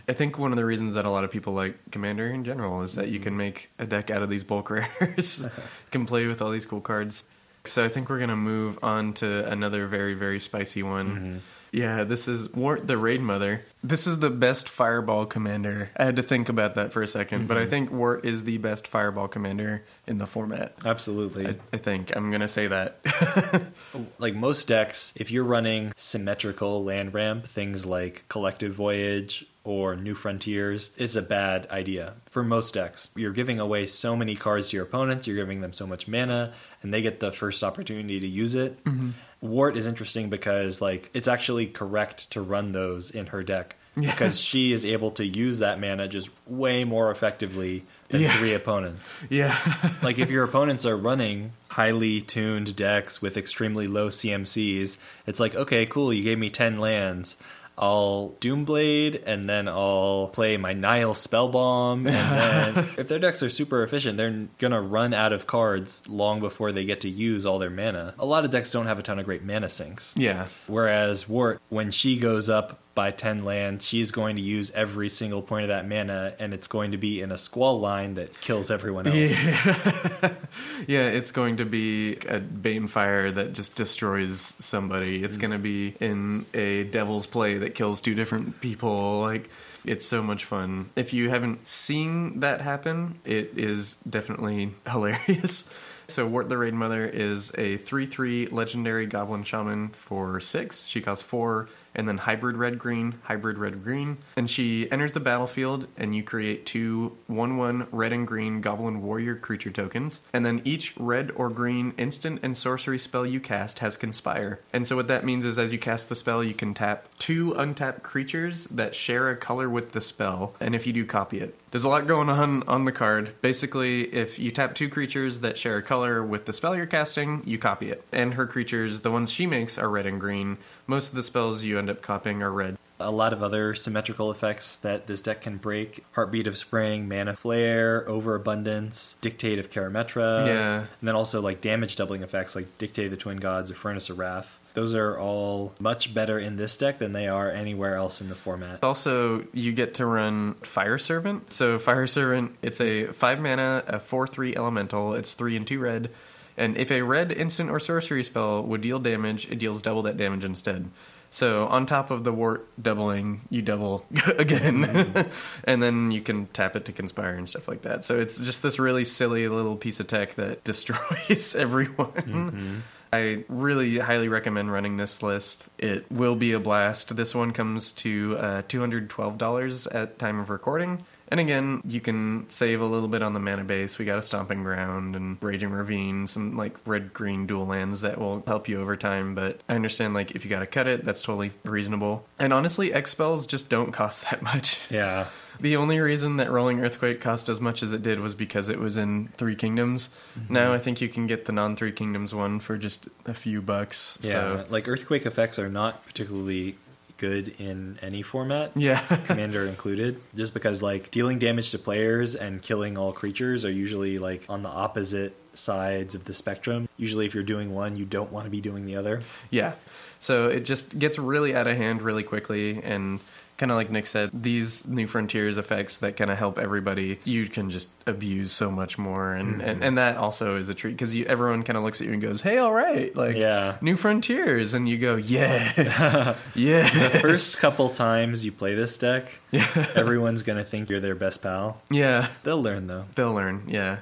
I think one of the reasons that a lot of people like Commander in general is that you mm-hmm. can make a deck out of these bulk rares. you can play with all these cool cards. So I think we're going to move on to another very, very spicy one. Mm-hmm. Yeah, this is Wort the Raid Mother. This is the best Fireball commander. I had to think about that for a 2nd but I mm-hmm. think Wort is the best Fireball commander in the format. Absolutely. I, I think. I'm going to say that. like most decks, if you're running symmetrical land ramp, things like Collective Voyage or New Frontiers, it's a bad idea for most decks. You're giving away so many cards to your opponents, you're giving them so much mana, and they get the first opportunity to use it. Mm-hmm. Wort is interesting because like it's actually correct to run those in her deck. Yeah. Because she is able to use that mana just way more effectively than Yeah. three opponents yeah. like if your opponents are running highly tuned decks with extremely low CMCs, it's like, okay, cool, you gave me 10 lands. I'll Doomblade and then I'll play my Nihil Spellbomb. And then if their decks are super efficient, they're going to run out of cards long before they get to use all their mana. A lot of decks don't have a ton of great mana sinks. yeah. Whereas Wort, when she goes up by 10 lands, she's going to use every single point of that mana, and it's going to be in a squall line that kills everyone else. Yeah. yeah, it's going to be a Banefire that just destroys somebody. It's mm. going to be in a Devil's Play that kills two different people. Like, it's so much fun. If you haven't seen that happen, it is definitely hilarious. So, Wort the Raid Mother is a 3 3 legendary goblin shaman for 6. She costs 4 and then hybrid red green, hybrid red green. And she enters the battlefield, and you create two 1 1 red and green goblin warrior creature tokens. And then each red or green instant and sorcery spell you cast has conspire. And so, what that means is as you cast the spell, you can tap two untapped creatures that share a color with the spell. And if you do, copy it. There's a lot going on on the card. Basically, if you tap two creatures that share a color with the spell you're casting, you copy it. And her creatures, the ones she makes, are red and green. Most of the spells you end up copying are red. a lot of other symmetrical effects that this deck can break heartbeat of spring mana flare overabundance dictate of karametra Yeah. and then also like damage doubling effects like dictate of the twin gods or furnace of wrath those are all much better in this deck than they are anywhere else in the format Also, you get to run Fire Servant. So, Fire Servant, it's a 5 mana, a 4 3 elemental. It's 3 and 2 red. And if a red instant or sorcery spell would deal damage, it deals double that damage instead. So, on top of the wort doubling, you double again. Mm-hmm. and then you can tap it to conspire and stuff like that. So, it's just this really silly little piece of tech that destroys everyone. Mm-hmm. I really highly recommend running this list. It will be a blast. This one comes to uh, $212 at time of recording, And again, you can save a little bit on the mana base. We got a Stomping Ground and Raging Ravine, some like red green dual lands that will help you over time. But I understand, like, if you got to cut it, that's totally reasonable. And honestly, X spells just don't cost that much. Yeah. The only reason that Rolling Earthquake cost as much as it did was because it was in Three Kingdoms. Mm-hmm. Now I think you can get the non Three Kingdoms one for just a few bucks. Yeah. So Like earthquake effects are not particularly good in any format. yeah. Commander included, just because like dealing damage to players and killing all creatures are usually like on the opposite sides of the spectrum. Usually, if you're doing one, you don't want to be doing the other. Yeah. So it just gets really out of hand really quickly and kind of like Nick said, these new frontiers effects that kind of help everybody, you can just abuse so much more and and, mm-hmm. and that also is a treat because everyone kind of looks at you and goes, "Hey, all right." Like Yeah. new frontiers and you go, "Yes." yeah. The first couple times you play this deck, Yeah. everyone's gonna think you're their best pal. yeah. They'll learn though. They'll learn, yeah.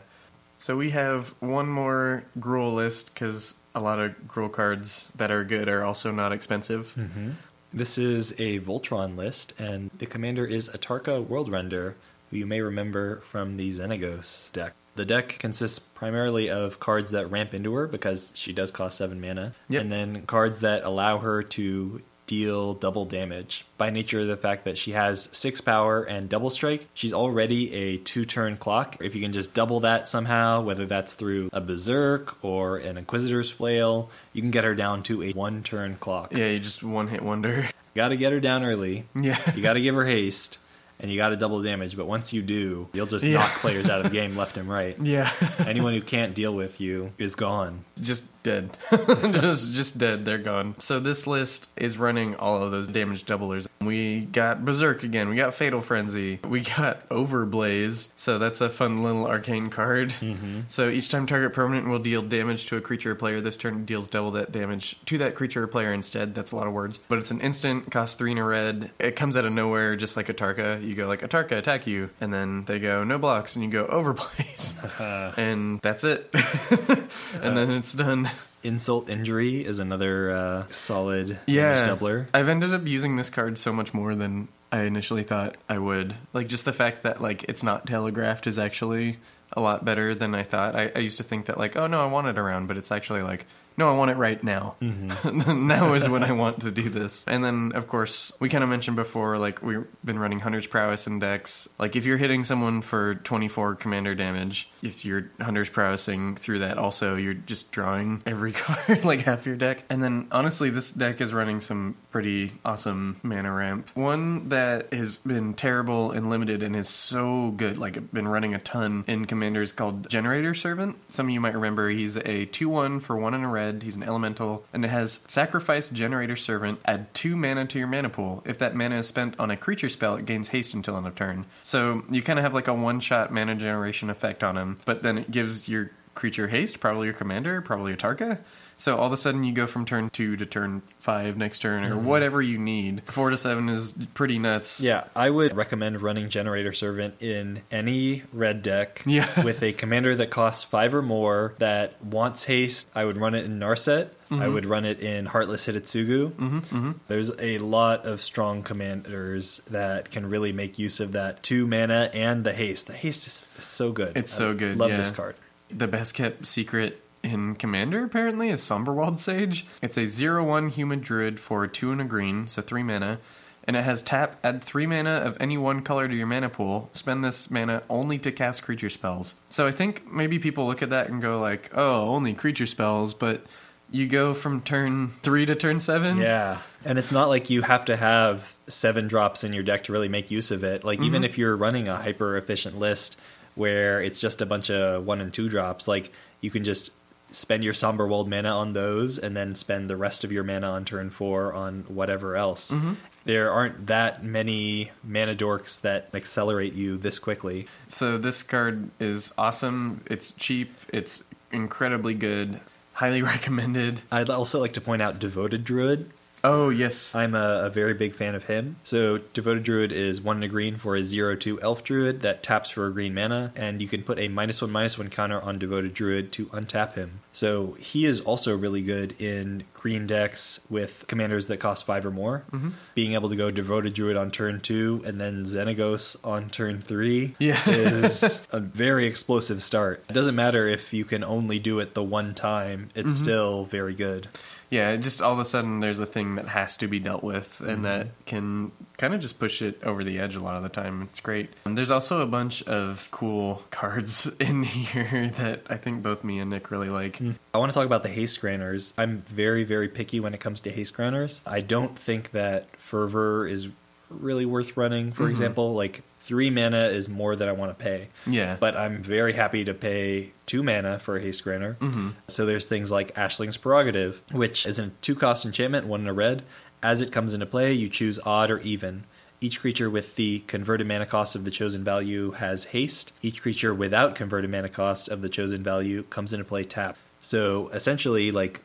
So we have one more Gruul list because a lot of Gruul cards that are good are also not expensive. Mm-hmm. This is a Voltron list, and the commander is Atarka Worldrender, who you may remember from the Xenagos deck. The deck consists primarily of cards that ramp into her because she does cost 7 mana, Yep. and then cards that allow her to deal double damage. By nature of the fact that she has 6 power and double strike, she's already a 2 turn clock. If you can just double that somehow, whether that's through a Berserk or an Inquisitor's Flail, you can get her down to a 1 turn clock. Yeah, you just one hit wonder. Got to get her down early. Yeah. You got to give her haste, and you got to double damage. But once you do, you'll just Yeah. knock players out of the game left and right. Yeah. Anyone who can't deal with you is gone. just dead. just just dead. They're gone. So this list is running all of those damage doublers. We got Berserk again. We got Fatal Frenzy. We got Overblaze. So that's a fun little arcane card. Mm-hmm. So each time target permanent will deal damage to a creature or player, this turn deals double that damage to that creature or player instead. That's a lot of words. But it's an instant, costs three and a red. It comes out of nowhere, just like Atarka. You go like Atarka, attack you, and then they go no blocks, and you go Overblaze, and that's it. and uh, then it's done. Insult Injury is another uh, solid yeah. damage doubler. I've ended up using this card so much more than I initially thought I would. Like just the fact that like it's not telegraphed is actually a lot better than I thought. I, I used to think that like, oh no, I want it around, but it's actually like, no, I want it right now. now is when I want to do this. And then of course we kind of mentioned before, like we've been running Hunter's Prowess index. Like if you're hitting someone for 24 commander damage, if you're Hunter's Prowessing through that, also you're just drawing every card, like half your deck. And then honestly, this deck is running some pretty awesome mana ramp. One that has been terrible and limited and is so good, like I've been running a ton in commanders called Generator Servant. Some of you might remember he's a 2 1 for 1 and a red. He's an elemental, and it has Sacrifice Generator Servant, add 2 mana to your mana pool. If that mana is spent on a creature spell, it gains haste until end of turn. So you kind of have like a one shot mana generation effect on him, but then it gives your creature haste, probably your commander, probably Atarka. So all of a sudden you go from turn two to turn five next turn, or mm-hmm. whatever you need. Four to seven is pretty nuts. Yeah, I would recommend running Generator Servant in any red deck Yeah. with a commander that costs five or more that wants haste. I would run it in Narset. I mm-hmm. would run it in Heartless Hidetsugu. Mm-hmm, mm-hmm, There's a lot of strong commanders that can really make use of that two mana and the haste. The haste is, is so good. It's I so good, Love yeah. this card. The best kept secret in Commander apparently is Somberwald Sage. It's a 0 1 human druid for 2 and a green, so 3 mana. And it has tap, add 3 mana of any one color to your mana pool. Spend this mana only to cast creature spells. So I think maybe people look at that and go like, oh, only creature spells, but you go from turn 3 to turn 7. Yeah. And it's not like you have to have seven drops in your deck to really make use of it. Like, even mm-hmm. if you're running a hyper efficient list where it's just a bunch of one and two drops, like, you can just spend your Somberwald mana on those and then spend the rest of your mana on turn four on whatever else. Mm-hmm. There aren't that many mana dorks that accelerate you this quickly. So this card is awesome. It's cheap. It's incredibly good. Highly recommended. I'd also like to point out Devoted Druid. Oh yes. I'm a, a very big fan of him. So, Devoted Druid is one in a green for a zero two Elf Druid that taps for a green mana, and you can put a minus 1 minus 1 counter on Devoted Druid to untap him. So, he is also really good in green decks with commanders that cost 5 or more. Mm-hmm. Being able to go Devoted Druid on turn 2 and then Xenagos on turn 3 Yeah. is a very explosive start. It doesn't matter if you can only do it the one time, it's mm-hmm. still very good. Yeah, just all of a sudden there's a thing that has to be dealt with and mm-hmm. that can kind of just push it over the edge a lot of the time. It's great. And there's also a bunch of cool cards in here that I think both me and Nick really like. Mm. I want to talk about the haste granters. I'm very, very picky when it comes to haste granters. I don't think that fervor is really worth running. For mm-hmm. example, like three mana is more than I want to pay. Yeah. But I'm very happy to pay two mana for a haste granter. Mm-hmm. So there's things like Ashling's Prerogative, which is a two cost enchantment, one in a red. As it comes into play, you choose odd or even. Each creature with the converted mana cost of the chosen value has haste. Each creature without converted mana cost of the chosen value comes into play tap. So essentially, like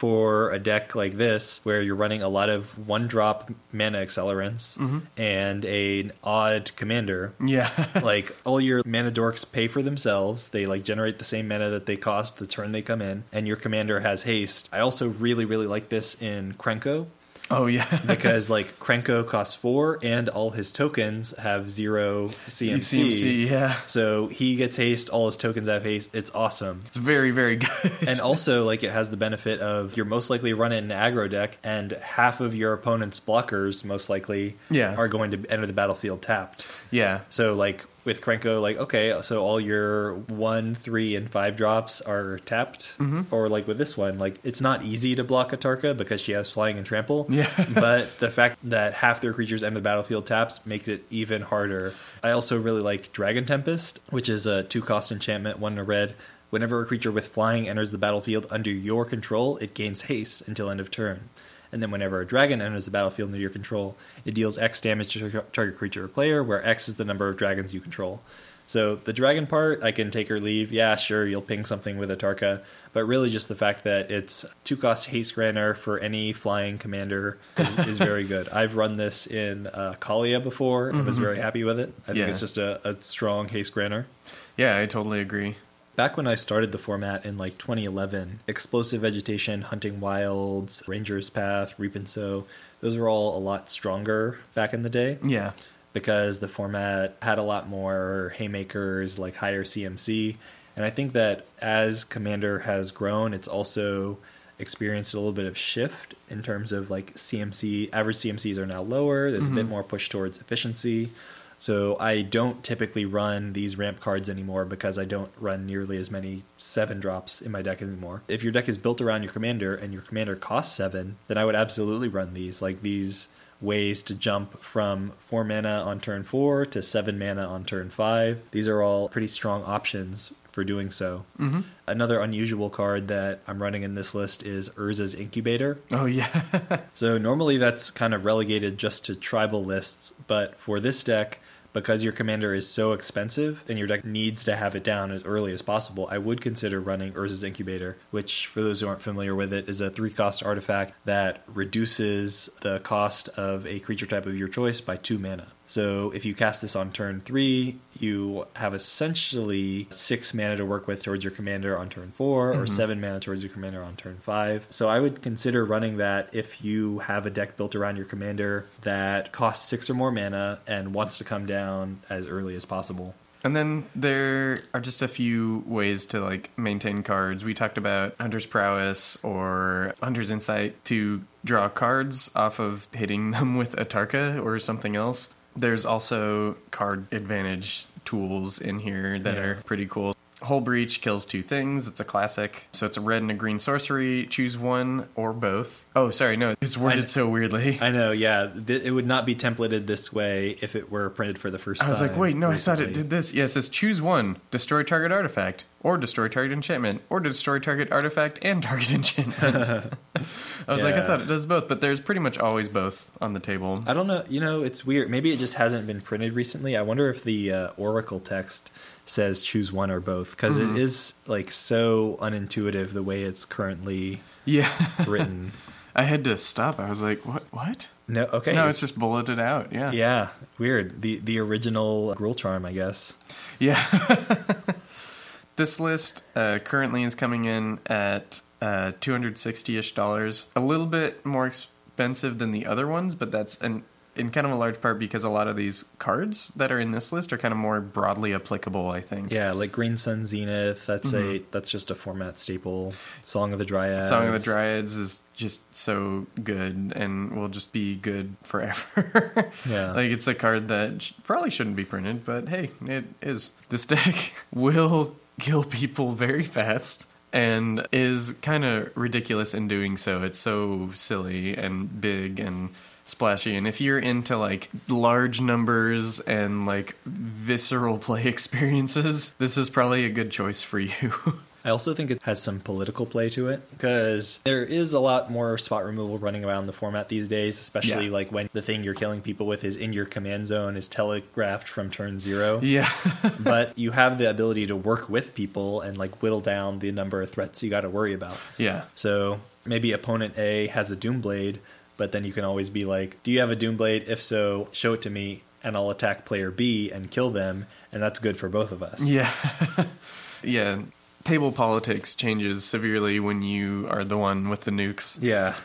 for a deck like this, where you're running a lot of one drop mana accelerants mm-hmm. and an odd commander, yeah. like all your mana dorks pay for themselves. They like generate the same mana that they cost the turn they come in, and your commander has haste. I also really, really like this in Krenko oh yeah. because like Krenko costs four, and all his tokens have zero CMC. CMC, yeah. So he gets haste. All his tokens have haste. It's awesome. It's very, very good. and also like it has the benefit of you're most likely to run it in an aggro deck and half of your opponent's blockers most likely Yeah. are going to enter the battlefield tapped yeah. so like with Krenko, like okay, so all your one, three, and five drops are tapped, Mm-hmm. or like with this one, like it's not easy to block Atarka because she has flying and trample. Yeah. but the fact that half their creatures enter the battlefield taps makes it even harder. I also really like Dragon Tempest, which is a two cost enchantment, one in a red. Whenever a creature with flying enters the battlefield under your control, it gains haste until end of turn. And then whenever a dragon enters the battlefield under your control, it deals X damage to tar- target creature or player, where X is the number of dragons you control. So the dragon part, I can take or leave. Yeah, sure, you'll ping something with Atarka, but really just the fact that it's two cost haste granter for any flying commander is, is very good. I've run this in uh, Kaalia before I was very happy with it. I think Yeah. it's just a, a strong haste granter. Yeah, I totally agree. Back when I started the format in like 2011, Explosive Vegetation, Hunting Wilds, Ranger's Path, Reap and Sow, those were all a lot stronger back in the day Yeah. because the format had a lot more haymakers, like higher CMC. And I think that as Commander has grown, it's also experienced a little bit of shift in terms of like CMC. Average CMCs are now lower. There's a bit mm-hmm. more push towards efficiency. So I don't typically run these ramp cards anymore because I don't run nearly as many seven drops in my deck anymore. If your deck is built around your commander and your commander costs seven, then I would absolutely run these. Like these ways to jump from four mana on turn four to seven mana on turn five. These are all pretty strong options for doing so. Mm-hmm. Another unusual card that I'm running in this list is Urza's Incubator. Oh yeah. So normally that's kind of relegated just to tribal lists, but for this deck, because your commander is so expensive and your deck needs to have it down as early as possible, I would consider running Urza's Incubator, which, for those who aren't familiar with it, is a three cost artifact that reduces the cost of a creature type of your choice by two mana. So if you cast this on turn three, you have essentially six mana to work with towards your commander on turn 4 or mm-hmm. seven mana towards your commander on turn five. So I would consider running that if you have a deck built around your commander that costs six or more mana and wants to come down as early as possible. And then there are just a few ways to like maintain cards. We talked about Hunter's Prowess or Hunter's Insight to draw cards off of hitting them with Atarka or something else. There's also card advantage tools in here that Yeah. are pretty cool. Hull Breach kills two things. It's a classic. So it's a red and a green sorcery. Choose one or both. Oh, sorry, no, it's worded I- so weirdly. I know, yeah. Th- it would not be templated this way if it were printed for the first I time. was like, wait, no, I thought it did this. Yeah, it says choose one, destroy target artifact, or destroy target enchantment, or destroy target artifact and target enchantment. I was like, I thought it does both, but there's pretty much always both on the table. I don't know. You know, it's weird. Maybe it just hasn't been printed recently. I wonder if the uh, Oracle text says choose one or both because is like so unintuitive the way it's currently Yeah. written. I had to stop. I was like, "What? What?" No, okay. no, it's, just bulleted out. Yeah, yeah, weird. The the original Gruul charm, I guess. yeah. this list uh, currently is coming in at uh, two hundred sixty ish dollars. A little bit more expensive than the other ones, but that's an in kind of a large part because a lot of these cards that are in this list are kind of more broadly applicable. I think. Yeah, like Green Sun Zenith. That's a mm-hmm. that's just a format staple. Song of the Dryads. Song of the Dryads is just so good and will just be good forever. Yeah. like it's a card that sh- probably shouldn't be printed, but hey, it is. This deck will kill people very fast and is kind of ridiculous in doing so. It's so silly and big and splashy and if you're into like large numbers and like visceral play experiences this is probably a good choice for you I also think it has some political play to it because there is a lot more spot removal running around the format these days, especially Yeah. like when the thing you're killing people with is in your command zone, is telegraphed from turn zero. yeah but you have the ability to work with people and like whittle down the number of threats you got to worry about. yeah So maybe opponent A has a Doomblade, but then you can always be like, "Do you have a Doomblade? If so, show it to me, and I'll attack player B and kill them." And that's good for both of us. Yeah. yeah. Table politics changes severely when you are the one with the nukes. Yeah.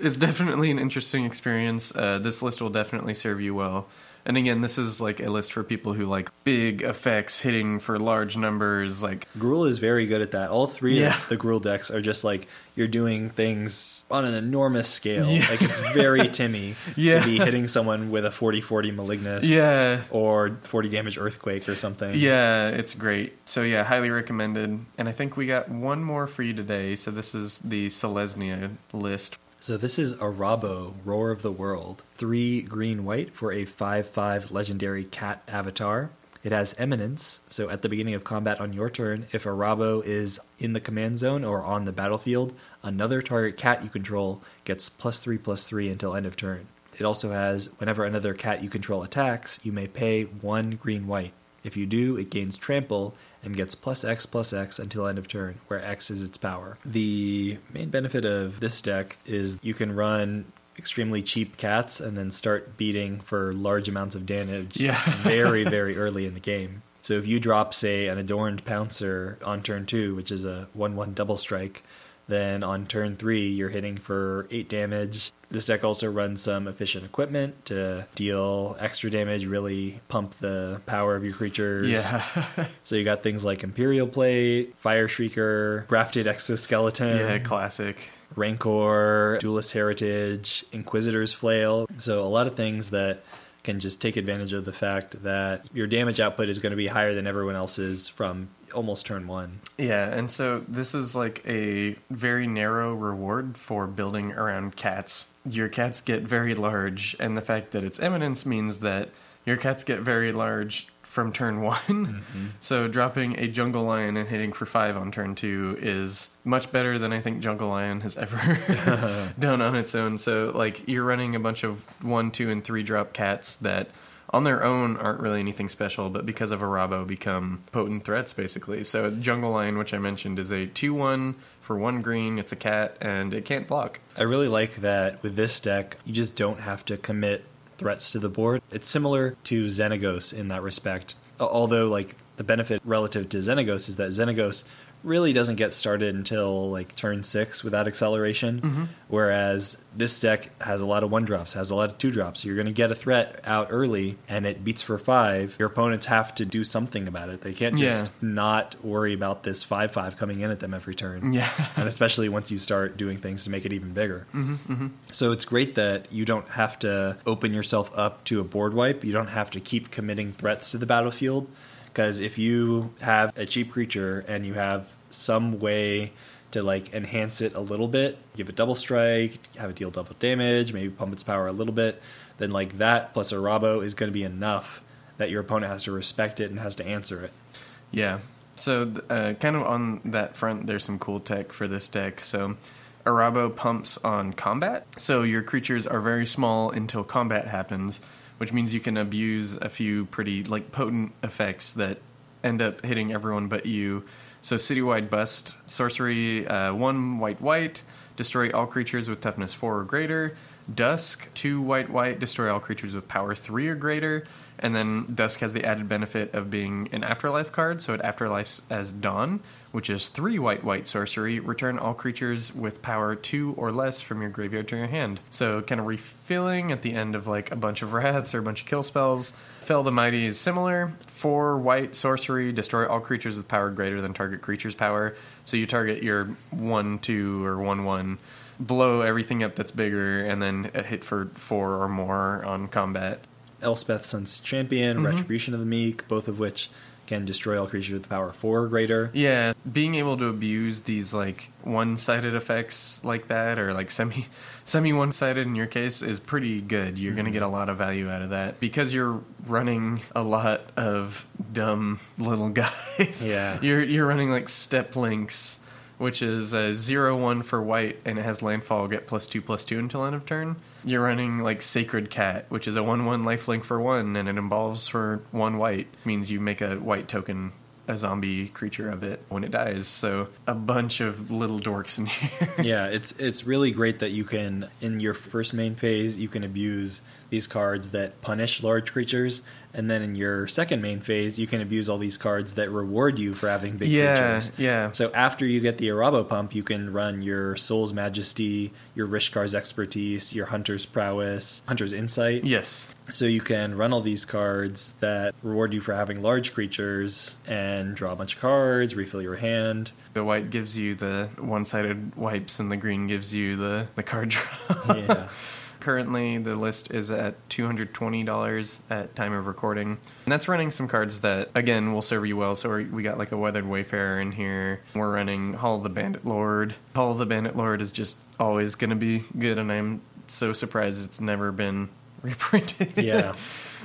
It's definitely an interesting experience. Uh, this list will definitely serve you well. And again, this is like a list for people who like big effects hitting for large numbers. Like, Gruul is very good at that. All three Yeah. of the Gruul decks are just like you're doing things on an enormous scale. Yeah. Like it's very Timmy Yeah. to be hitting someone with a 40-40 Malignus yeah, or 40 damage Earthquake or something. yeah, it's great. So yeah, highly recommended. And I think we got one more for you today. So this is the Selesnya list. So this is Arahbo, Roar of the World. Three green white for a 5-5 legendary cat avatar. It has eminence, so at the beginning of combat on your turn, if Arahbo is in the command zone or on the battlefield, another target cat you control gets plus 3 plus 3 until end of turn. It also has whenever another cat you control attacks, you may pay one green white. If you do, it gains trample and gets plus X plus X until end of turn, where X is its power. The main benefit of this deck is you can run extremely cheap cats and then start beating for large amounts of damage Yeah. very, very early in the game. So if you drop, say, an adorned pouncer on turn two, which is a 1 1 double strike, then on turn three, you're hitting for 8 damage. This deck also runs some efficient equipment to deal extra damage, really pump the power of your creatures. Yeah. So you got things like Empyrial Plate, Fire Shrieker, Grafted Exoskeleton, yeah, classic. Rancor, Duelist Heritage, Inquisitor's Flail. So a lot of things that can just take advantage of the fact that your damage output is going to be higher than everyone else's from almost turn one. Yeah, and so this is like a very narrow reward for building around cats. Your cats get very large, and the fact that it's eminence means that your cats get very large from turn one. Mm-hmm. So dropping a jungle lion and hitting for five on turn two is much better than I think jungle lion has ever done on its own. So like you're running a bunch of one, two, and three drop cats that on their own aren't really anything special, but because of Arahbo become potent threats basically. So Jungle Lion, which I mentioned, is a two one for one green. It's a cat and it can't block. I really like that with this deck, you just don't have to commit threats to the board. It's similar to Xenagos in that respect. Although, like, the benefit relative to Xenagos is that Xenagos really doesn't get started until like turn six without acceleration. Whereas this deck has a lot of one drops, has a lot of two drops. So you're going to get a threat out early and it beats for five. Your opponents have to do something about it. They can't just Yeah. not worry about this 5 5 coming in at them every turn Yeah. and especially once you start doing things to make it even bigger. Mm-hmm, So it's great that you don't have to open yourself up to a board wipe. You don't have to keep committing threats to the battlefield. Because if you have a cheap creature and you have some way to like enhance it a little bit, give it double strike, have it deal double damage, maybe pump its power a little bit, then like that plus Arahbo is going to be enough that your opponent has to respect it and has to answer it. Yeah. So, uh, kind of on that front, there's some cool tech for this deck. So, Arahbo pumps on combat. So, your creatures are very small until combat happens, which means you can abuse a few pretty like potent effects that end up hitting everyone but you. So, Citywide Bust, sorcery, uh, one white white, destroy all creatures with toughness 4 or greater. Dusk, 2 white white, destroy all creatures with power 3 or greater. And then Dusk has the added benefit of being an afterlife card, so it afterlifes as Dawn, which is 3 white white sorcery. Return all creatures with power 2 or less from your graveyard to your hand. So kind of refilling at the end of like a bunch of wraths or a bunch of kill spells. Fell the Mighty is similar. 4 white sorcery, destroy all creatures with power greater than target creature's power. So you target your 1 2 or 1 1 blow everything up that's bigger and then hit for four or more on combat. Elspeth Sun's Champion, Mm-hmm. Retribution of the Meek, both of which can destroy all creatures with power four or greater. Yeah, being able to abuse these like one-sided effects like that or like semi semi one-sided in your case is pretty good. You're going to get a lot of value out of that because you're running a lot of dumb little guys. Yeah. You're you're running like Steppe Lynx which is a zero one for white and it has landfall get plus two plus two until end of turn. You're running like Sacred Cat, which is a one one lifelink for one and it involves for one white. Means you make a white token a zombie creature of it when it dies. So a bunch of little dorks in here. yeah, it's it's really great that you can in your first main phase you can abuse these cards that punish large creatures, and then in your second main phase you can abuse all these cards that reward you for having big yeah, creatures. yeah. So after you get the Arahbo pump, you can run your Soul's Majesty, your Rishkar's Expertise, your Hunter's Prowess, Hunter's Insight. Yes. So you can run all these cards that reward you for having large creatures and draw a bunch of cards, refill your hand. The white gives you the one-sided wipes, and the green gives you the the card draw. Yeah. Currently, the list is at two hundred twenty dollars at time of recording, and that's running some cards that again will serve you well. So we got like a Weathered Wayfarer in here. We're running Hall of the Bandit Lord. Hall of the Bandit Lord is just always going to be good, and I'm so surprised it's never been reprinted. yeah.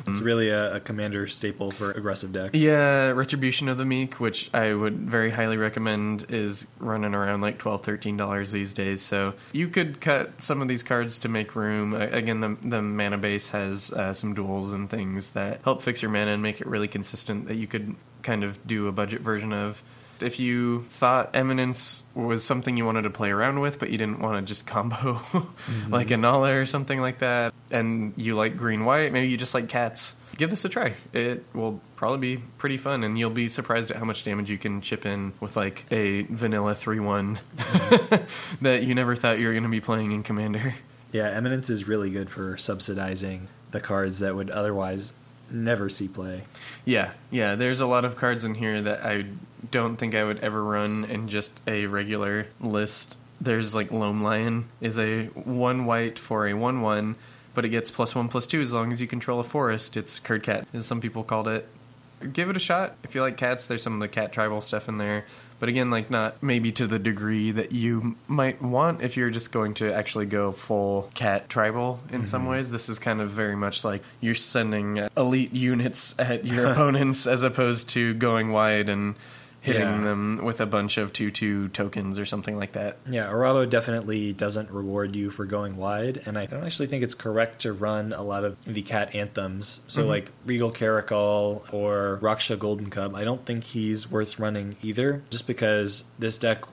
It's really a, a commander staple for aggressive decks. Yeah, Retribution of the Meek, which I would very highly recommend, is running around like $12, $13 these days. So you could cut some of these cards to make room. Uh, Again, the, the mana base has uh, some duels and things that help fix your mana and make it really consistent that you could kind of do a budget version of. If you thought Eminence was something you wanted to play around with, but you didn't want to just combo mm-hmm. like Inalla or something like that, and you like green white, maybe you just like cats, give this a try. It will probably be pretty fun, and you'll be surprised at how much damage you can chip in with like a vanilla 3 1 mm-hmm. that you never thought you were going to be playing in Commander. Yeah, Eminence is really good for subsidizing the cards that would otherwise never see play. Yeah, yeah. There's a lot of cards in here that I don't think I would ever run in just a regular list. There's like Loam Lion is a one white for a one one, but it gets plus one plus two as long as you control a forest. It's Kird Cat, as some people called it. Give it a shot if you like cats. There's some of the cat tribal stuff in there, but again, like not maybe to the degree that you might want if you're just going to actually go full cat tribal in some mm-hmm. ways. This is kind of very much like you're sending elite units at your opponents as opposed to going wide and hitting Yeah. them with a bunch of 2 2 tokens or something like that. Yeah, Arahbo definitely doesn't reward you for going wide, and I don't actually think it's correct to run a lot of the cat anthems. So, Mhm. like Regal Caracal or Raksha Golden Cub, I don't think he's worth running either, just because this deck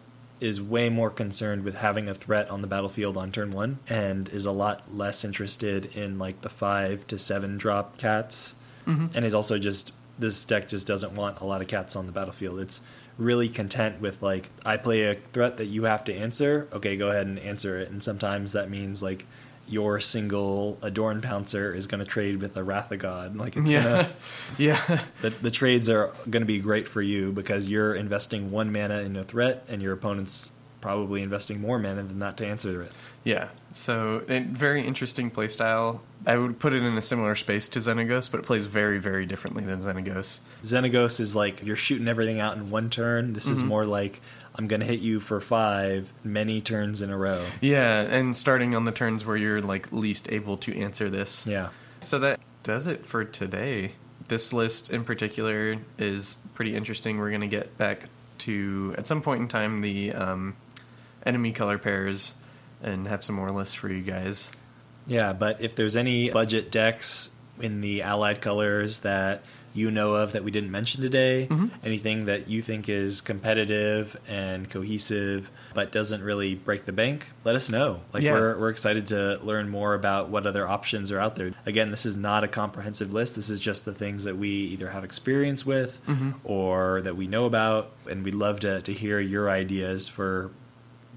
is way more concerned with having a threat on the battlefield on turn one and is a lot less interested in like the five to seven drop cats Mhm. and is also just this deck just doesn't want a lot of cats on the battlefield. It's really content with like I play a threat that you have to answer. Okay, go ahead and answer it. And sometimes that means like your single Adorn Pouncer is going to trade with a Wrath of God. Like it's Yeah. gonna yeah. the, the trades are going to be great for you because you're investing one mana in a threat, and your opponent's probably investing more mana than that to answer it. Yeah. So, a very interesting playstyle. I would put it in a similar space to Xenagos, but it plays very, very differently than Xenagos. Xenagos is like you're shooting everything out in one turn. This is Mhm. more like I'm going to hit you for five many turns in a row. Yeah, and starting on the turns where you're like least able to answer this. Yeah. So that does it for today. This list in particular is pretty interesting. We're going to get back to at some point in time the um, enemy color pairs and have some more lists for you guys. Yeah, but if there's any budget decks in the allied colors that you know of that we didn't mention today, Mhm. anything that you think is competitive and cohesive but doesn't really break the bank, let us know. Like Yeah. we're we're excited to learn more about what other options are out there. Again, this is not a comprehensive list. This is just the things that we either have experience with Mhm. or that we know about, and we'd love to to hear your ideas for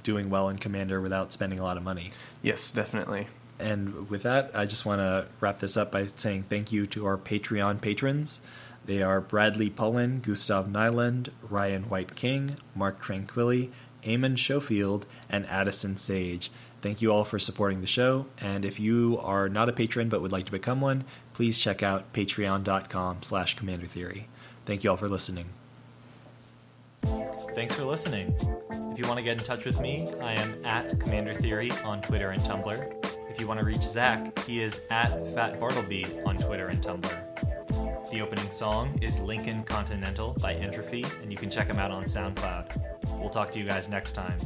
doing well in Commander without spending a lot of money. Yes, definitely. And with that, I just want to wrap this up by saying thank you to our Patreon patrons. They are Bradley Pullen, Gustav Nyland, Ryan White King, Mark Tranquilli, Eamon Schofield, and Addison Sage. Thank you all for supporting the show. And if you are not a patron but would like to become one, please check out patreon.com slash commander theory. Thank you all for listening. Thanks for listening. If you want to get in touch with me, I am at Commander Theory on Twitter and Tumblr. If you want to reach Zach, he is at Fat Bartleby on Twitter and Tumblr. The opening song is Lincoln Continental by Entropy, and you can check him out on SoundCloud. We'll talk to you guys next time.